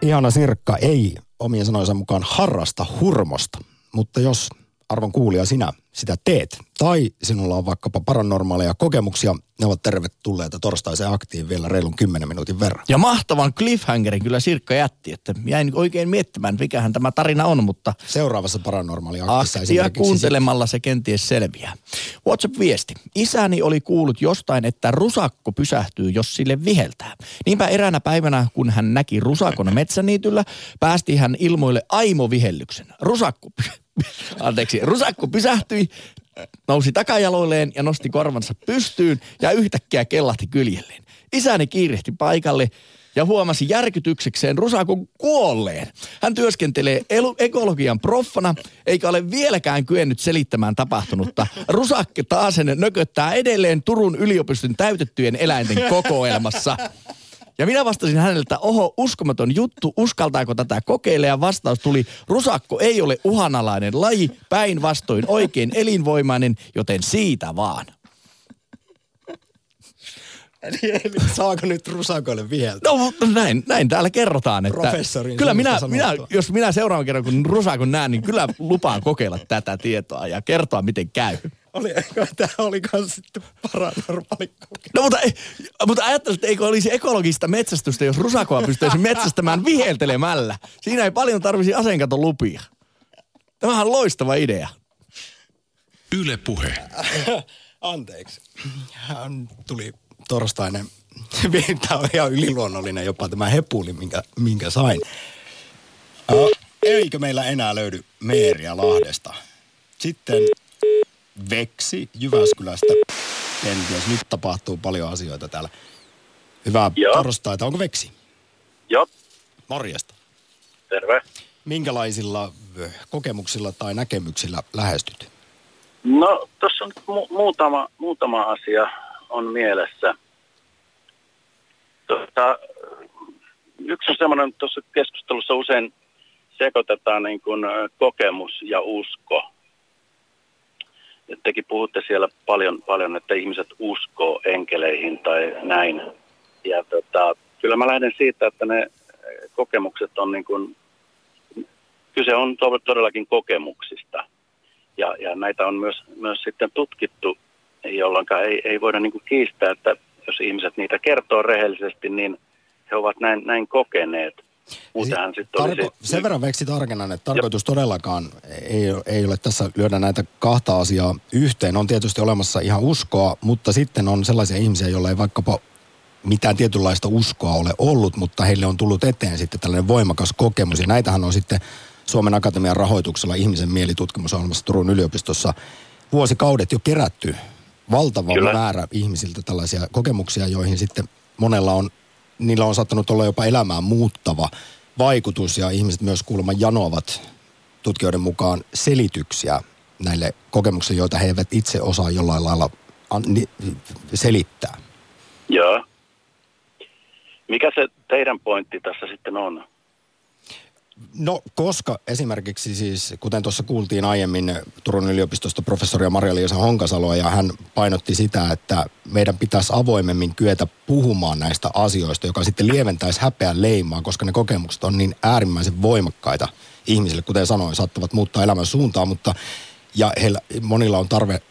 Ihana Sirkka ei omien sanojensa mukaan harrasta hurmosta, mutta jos arvon kuulija sinä sitä teet, tai sinulla on vaikkapa paranormaaleja kokemuksia, ne ovat tervetulleita torstaiseen aktiin vielä reilun 10 minuutin verran. Ja mahtavan cliffhangerin kyllä Sirkka jätti, että jäin oikein miettimään, mikähän tämä tarina on, mutta... Seuraavassa paranormaali aktissa Ja kuuntelemalla se kenties selviää. WhatsApp-viesti. Isäni oli kuullut jostain, että rusakko pysähtyy, jos sille viheltää. Niinpä eräänä päivänä, kun hän näki rusakon metsäniityllä, päästi hän ilmoille aimovihellyksen. Rusakko, anteeksi, rusakko pysähtyi nousi takajaloilleen ja nosti korvansa pystyyn ja yhtäkkiä kellahti kyljelleen. Isäni kiirehti paikalle ja huomasi järkytyksekseen Rusakon kuolleen. Hän työskentelee ekologian proffana, eikä ole vieläkään kyennyt selittämään tapahtunutta. Rusakke taas nököttää edelleen Turun yliopiston täytettyjen eläinten kokoelmassa. Ja minä vastasin hänelle, että oho, uskomaton juttu, uskaltaako tätä kokeilla? Ja vastaus tuli, rusakko ei ole uhanalainen laji, päinvastoin oikein elinvoimainen, joten siitä vaan. Eli, eli saako nyt rusakoille vielä? No mutta näin, näin täällä kerrotaan, että Professorin kyllä minä, minä, jos minä seuraavan kerran kun rusakon näen, niin kyllä lupaan kokeilla tätä tietoa ja kertoa miten käy. Oli, eikö tämä oli kans sitten paranormaali kokemus? No mutta, ei- mutta ajattelin, että eikö olisi ekologista metsästystä, jos rusakoa pystyisi metsästämään viheltelemällä. Siinä ei paljon tarvisi aseenkaton lupia. Tämähän on loistava idea. Yle Puhe. Anteeksi. Hän tuli torstainen. Tämä on ihan yliluonnollinen jopa tämä hepuli, minkä, minkä sain. Eikö meillä enää löydy Meeriä Lahdesta? Sitten Veksi Jyväskylästä. Kenties nyt tapahtuu paljon asioita täällä. Hyvää Joo. torstaita. Onko Veksi? Joo, Morjesta. terve. Minkälaisilla kokemuksilla tai näkemyksillä lähestyt? No, tuossa on mu- muutama, muutama asia on mielessä. Tuota, yksi on semmoinen, tuossa keskustelussa usein sekoitetaan niin kuin kokemus ja usko. Tekin puhutte siellä paljon, paljon, että ihmiset uskoo enkeleihin tai näin. Ja tota, kyllä mä lähden siitä, että ne kokemukset on niin kuin, kyse on to- todellakin kokemuksista. Ja, ja näitä on myös, myös sitten tutkittu, jolloin ei, ei voida niin kuin kiistää, että jos ihmiset niitä kertoo rehellisesti, niin he ovat näin, näin kokeneet. Muutenhan sitten olisi... Tarko- sen verran veksi tarkennan, että tarkoitus todellakaan ei, ei ole tässä lyödä näitä kahta asiaa yhteen. On tietysti olemassa ihan uskoa, mutta sitten on sellaisia ihmisiä, joilla ei vaikkapa mitään tietynlaista uskoa ole ollut, mutta heille on tullut eteen sitten tällainen voimakas kokemus. Ja näitähän on sitten Suomen Akatemian rahoituksella ihmisen mielitutkimusohjelmassa Turun yliopistossa vuosikaudet jo kerätty valtava Kyllä. määrä ihmisiltä tällaisia kokemuksia, joihin sitten monella on, niillä on saattanut olla jopa elämään muuttava vaikutus ja ihmiset myös kuulemma janoavat tutkijoiden mukaan selityksiä näille kokemuksille, joita he eivät itse osaa jollain lailla selittää. Joo. Mikä se teidän pointti tässä sitten on? No koska esimerkiksi siis, kuten tuossa kuultiin aiemmin Turun yliopistosta professoria Maria-Liisa Honkasaloa ja hän painotti sitä, että meidän pitäisi avoimemmin kyetä puhumaan näistä asioista, joka sitten lieventäisi häpeän leimaa, koska ne kokemukset on niin äärimmäisen voimakkaita ihmisille, kuten sanoin, saattavat muuttaa elämän suuntaa, mutta ja heillä, monilla on tarve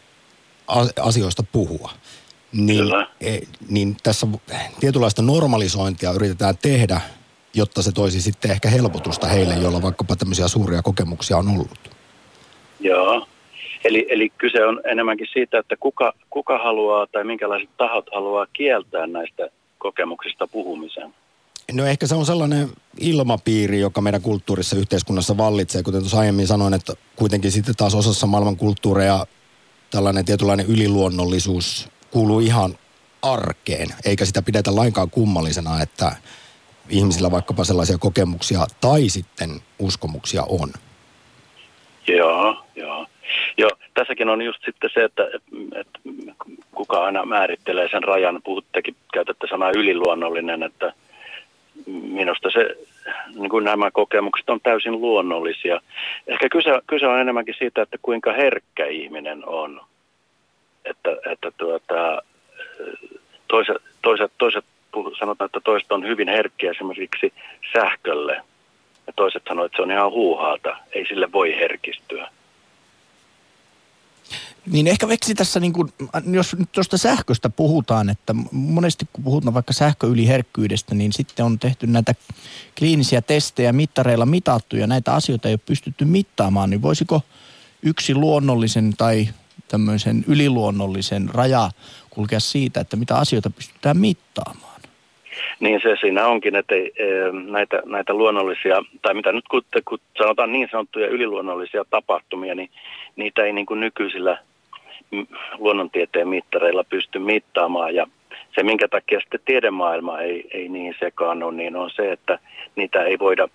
asioista puhua. Niin, Kyllä. e, niin tässä tietynlaista normalisointia yritetään tehdä, jotta se toisi sitten ehkä helpotusta heille, joilla vaikkapa tämmöisiä suuria kokemuksia on ollut. Joo. Eli, eli kyse on enemmänkin siitä, että kuka, kuka haluaa tai minkälaiset tahot haluaa kieltää näistä kokemuksista puhumisen. No ehkä se on sellainen ilmapiiri, joka meidän kulttuurissa yhteiskunnassa vallitsee. Kuten tuossa aiemmin sanoin, että kuitenkin sitten taas osassa maailman kulttuureja tällainen tietynlainen yliluonnollisuus kuuluu ihan arkeen, eikä sitä pidetä lainkaan kummallisena, että ihmisillä vaikkapa sellaisia kokemuksia tai sitten uskomuksia on. Joo, joo. Joo, tässäkin on just sitten se, että, että kuka aina määrittelee sen rajan. Puhuttekin, käytätte sanaa yliluonnollinen, että minusta se, niin kuin nämä kokemukset on täysin luonnollisia. Ehkä kyse, kyse on enemmänkin siitä, että kuinka herkkä ihminen on. Että, että tuota, toiset, toiset, toiset sanotaan, että toiset on hyvin herkkiä esimerkiksi sähkölle. Ja toiset sanoo, että se on ihan huuhaata. Ei sille voi herkistyä. Niin ehkä veksi tässä, niin kuin, jos nyt tuosta sähköstä puhutaan, että monesti kun puhutaan vaikka sähköyliherkkyydestä, niin sitten on tehty näitä kliinisiä testejä mittareilla mitattu ja näitä asioita ei ole pystytty mittaamaan, niin voisiko yksi luonnollisen tai tämmöisen yliluonnollisen raja kulkea siitä, että mitä asioita pystytään mittaamaan? Niin se siinä onkin, että ei, e, näitä, näitä luonnollisia, tai mitä nyt kun, kun sanotaan niin sanottuja yliluonnollisia tapahtumia, niin niitä ei niin kuin nykyisillä luonnontieteen mittareilla pysty mittaamaan. Ja se, minkä takia sitten tiedemaailma ei, ei niin sekaannu, niin on se, että niitä ei voida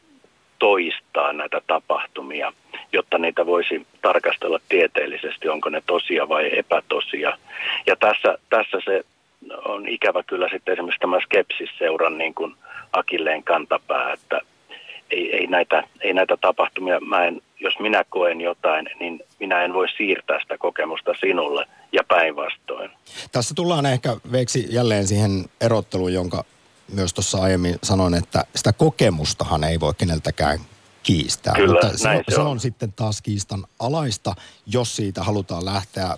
toistaa näitä tapahtumia, jotta niitä voisi tarkastella tieteellisesti, onko ne tosia vai epätosia. Ja tässä, tässä se on ikävä kyllä sitten esimerkiksi tämä skepsis-seuran niin kuin akilleen kantapää, että ei, ei, näitä, ei näitä tapahtumia, mä en, jos minä koen jotain, niin minä en voi siirtää sitä kokemusta sinulle ja päinvastoin. Tässä tullaan ehkä veiksi jälleen siihen erotteluun, jonka myös tuossa aiemmin sanoin, että sitä kokemustahan ei voi keneltäkään kiistää. Kyllä, mutta se, näin se, se on. on sitten taas kiistan alaista, jos siitä halutaan lähteä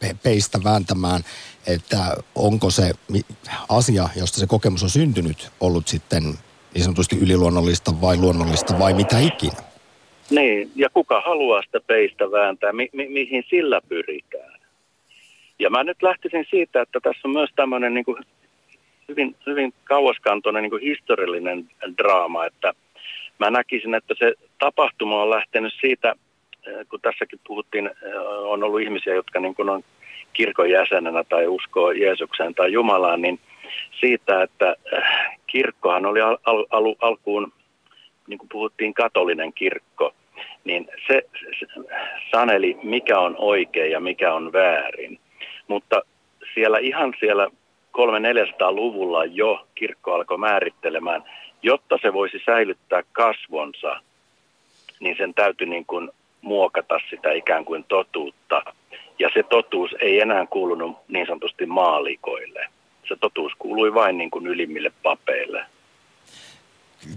pe- peistä vääntämään, että onko se asia, josta se kokemus on syntynyt, ollut sitten niin sanotusti yliluonnollista vai luonnollista vai mitä ikinä. Niin, ja kuka haluaa sitä peistä vääntää, mi- mi- mihin sillä pyritään. Ja mä nyt lähtisin siitä, että tässä on myös tämmöinen niin kuin hyvin, hyvin kauaskantoinen niin kuin historiallinen draama, että mä näkisin, että se tapahtuma on lähtenyt siitä, kun tässäkin puhuttiin, on ollut ihmisiä, jotka niin kuin on kirkon jäsenenä tai uskoo Jeesukseen tai Jumalaan, niin siitä, että kirkkohan oli al- al- alkuun, niin kuin puhuttiin, katolinen kirkko, niin se, se saneli, mikä on oikein ja mikä on väärin. Mutta siellä ihan siellä 300-400-luvulla jo kirkko alkoi määrittelemään, jotta se voisi säilyttää kasvonsa, niin sen täytyy niin kuin muokata sitä ikään kuin totuutta. Ja se totuus ei enää kuulunut niin sanotusti maalikoille. Se totuus kuului vain niin kuin ylimmille papeille.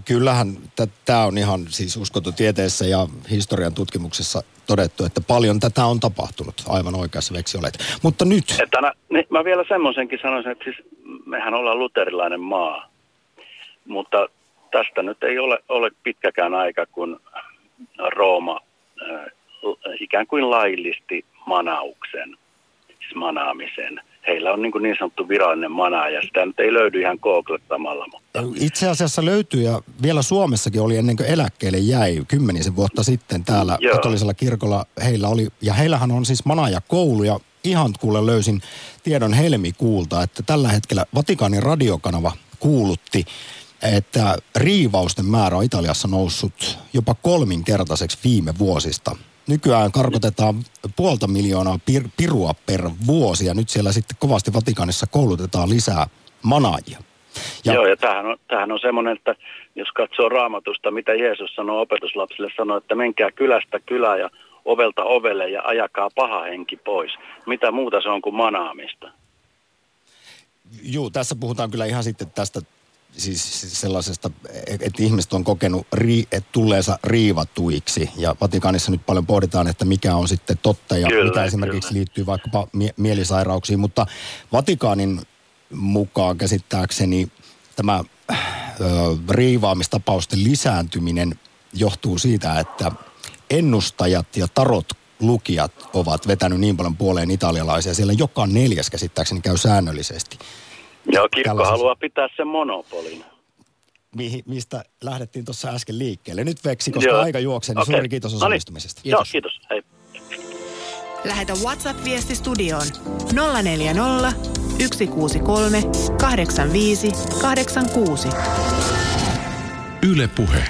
Kyllähän tämä on ihan siis uskontotieteessä ja historian tutkimuksessa todettu, että paljon tätä on tapahtunut. Aivan oikeassa veksi olet. Mutta nyt... Että nä, niin mä vielä semmoisenkin sanoisin, että siis mehän ollaan luterilainen maa. Mutta tästä nyt ei ole, ole pitkäkään aika, kun Rooma äh, ikään kuin laillisti manauksen, siis manaamisen. Heillä on niin, kuin niin sanottu virallinen mana ja sitä nyt ei löydy ihan googlettamalla. Mutta... Itse asiassa löytyy ja vielä Suomessakin oli ennen kuin eläkkeelle jäi kymmenisen vuotta sitten täällä Joo. katolisella kirkolla. Heillä oli, ja heillähän on siis manajakoulu ja ihan kuule löysin tiedon helmikuulta, että tällä hetkellä Vatikaanin radiokanava kuulutti, että riivausten määrä on Italiassa noussut jopa kolminkertaiseksi viime vuosista. Nykyään karkotetaan puolta miljoonaa pir- pirua per vuosi ja nyt siellä sitten kovasti Vatikaanissa koulutetaan lisää manaajia. Ja... Joo, ja tämähän on, tämähän on semmoinen, että jos katsoo raamatusta, mitä Jeesus sanoo opetuslapsille, sanoo, että menkää kylästä kylään ja ovelta ovelle ja ajakaa paha henki pois. Mitä muuta se on kuin manaamista? Joo, tässä puhutaan kyllä ihan sitten tästä siis sellaisesta, että ihmiset on kokenut, että tulleensa riivatuiksi. Ja Vatikaanissa nyt paljon pohditaan, että mikä on sitten totta ja Kyllä, mitä esimerkiksi kyllä. liittyy vaikkapa mie- mielisairauksiin. Mutta Vatikaanin mukaan käsittääkseni tämä ö, riivaamistapausten lisääntyminen johtuu siitä, että ennustajat ja tarot lukijat ovat vetänyt niin paljon puoleen italialaisia. Siellä joka neljäs käsittääkseni käy säännöllisesti. Joo, kirkko Tällaisessa- haluaa pitää sen monopolin. mihin, mistä lähdettiin tuossa äsken liikkeelle. Nyt Veksi, koska Joo. aika juoksee, niin Okei. suuri kiitos No niin. osallistumisesta. Joo, kiitos. Hei. Lähetä WhatsApp-viesti studioon 040 163 85 86. Yle Puhe.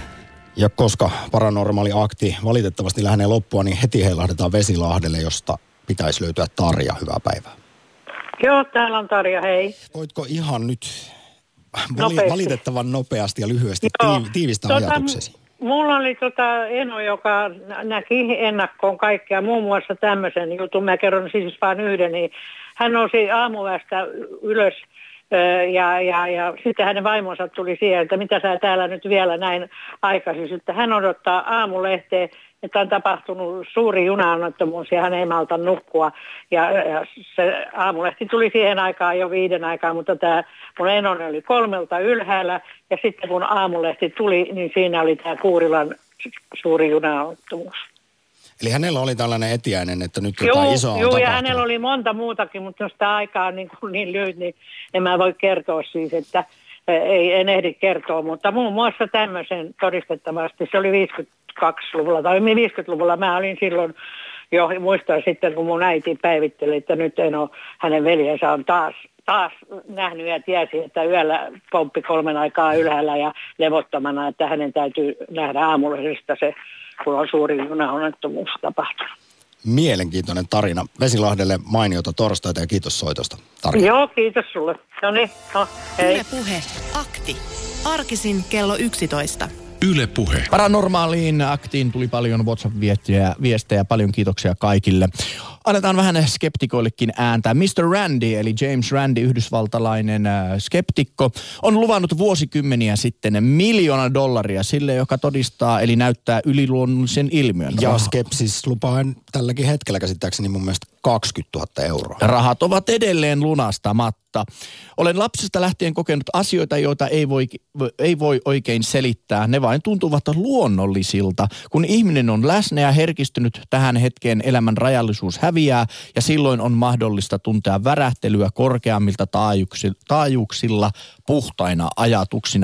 Ja koska paranormaali akti valitettavasti lähenee loppua, niin heti heilahdetaan Vesilahdelle, josta pitäisi löytyä Tarja. Hyvää päivää. Joo, täällä on Tarja, hei. Voitko ihan nyt vali- Nopeasti. valitettavan nopeasti ja lyhyesti Joo. tii- tiivistää Tota, ajatuksesi? Mulla oli tota Eno, joka nä- näki ennakkoon kaikkea, muun muassa tämmöisen jutun, mä kerron siis vain yhden, niin hän nousi aamuvästä ylös ja, ja, ja sitten hänen vaimonsa tuli siihen, että mitä sä täällä nyt vielä näin aikaisin. Sitten hän odottaa aamulehteen, että on tapahtunut suuri junaonnettomuus ja hän ei malta nukkua. Ja, ja se aamulehti tuli siihen aikaan jo viiden aikaa, mutta tämä mun enoni oli kolmelta ylhäällä ja sitten kun aamulehti tuli, niin siinä oli tämä Kuurilan suuri junaonnettomuus. Eli hänellä oli tällainen etiäinen, että nyt jotain Joo, isoa on joo ja hänellä oli monta muutakin, mutta jos tämä aika on niin, kuin niin lyhyt, niin en mä voi kertoa siis, että ei, en ehdi kertoa, mutta muun muassa tämmöisen todistettavasti, se oli 52-luvulla tai 50-luvulla, mä olin silloin jo muistan sitten, kun mun äiti päivitteli, että nyt en ole, hänen veljensä on taas taas nähnyt ja tiesi, että yöllä pomppi kolmen aikaa ylhäällä ja levottomana, että hänen täytyy nähdä aamullaisesta se, kun on suuri junaonnettomuus tapahtunut. Mielenkiintoinen tarina. Vesilahdelle mainiota torstaita ja kiitos soitosta. Tarina. Joo, kiitos sulle. No niin, no, hei. Yle Puhe, akti. Arkisin kello 11. Yle Puhe. Paranormaaliin aktiin tuli paljon WhatsApp-viestejä, viestejä, paljon kiitoksia kaikille. Annetaan vähän skeptikoillekin ääntä. Mr. Randy, eli James Randy, yhdysvaltalainen äh, skeptikko, on luvannut vuosikymmeniä sitten miljoona dollaria sille, joka todistaa, eli näyttää yliluonnollisen ilmiön. Ja skepsis lupaan tälläkin hetkellä käsittääkseni mun mielestä 20 000 euroa. Rahat ovat edelleen lunastamatta. Olen lapsesta lähtien kokenut asioita, joita ei voi, ei voi oikein selittää. Ne vain tuntuvat luonnollisilta. Kun ihminen on läsnä ja herkistynyt tähän hetkeen, elämän rajallisuus häviää ja silloin on mahdollista tuntea värähtelyä korkeammilta taajuuksilla puhtaina ajatuksina.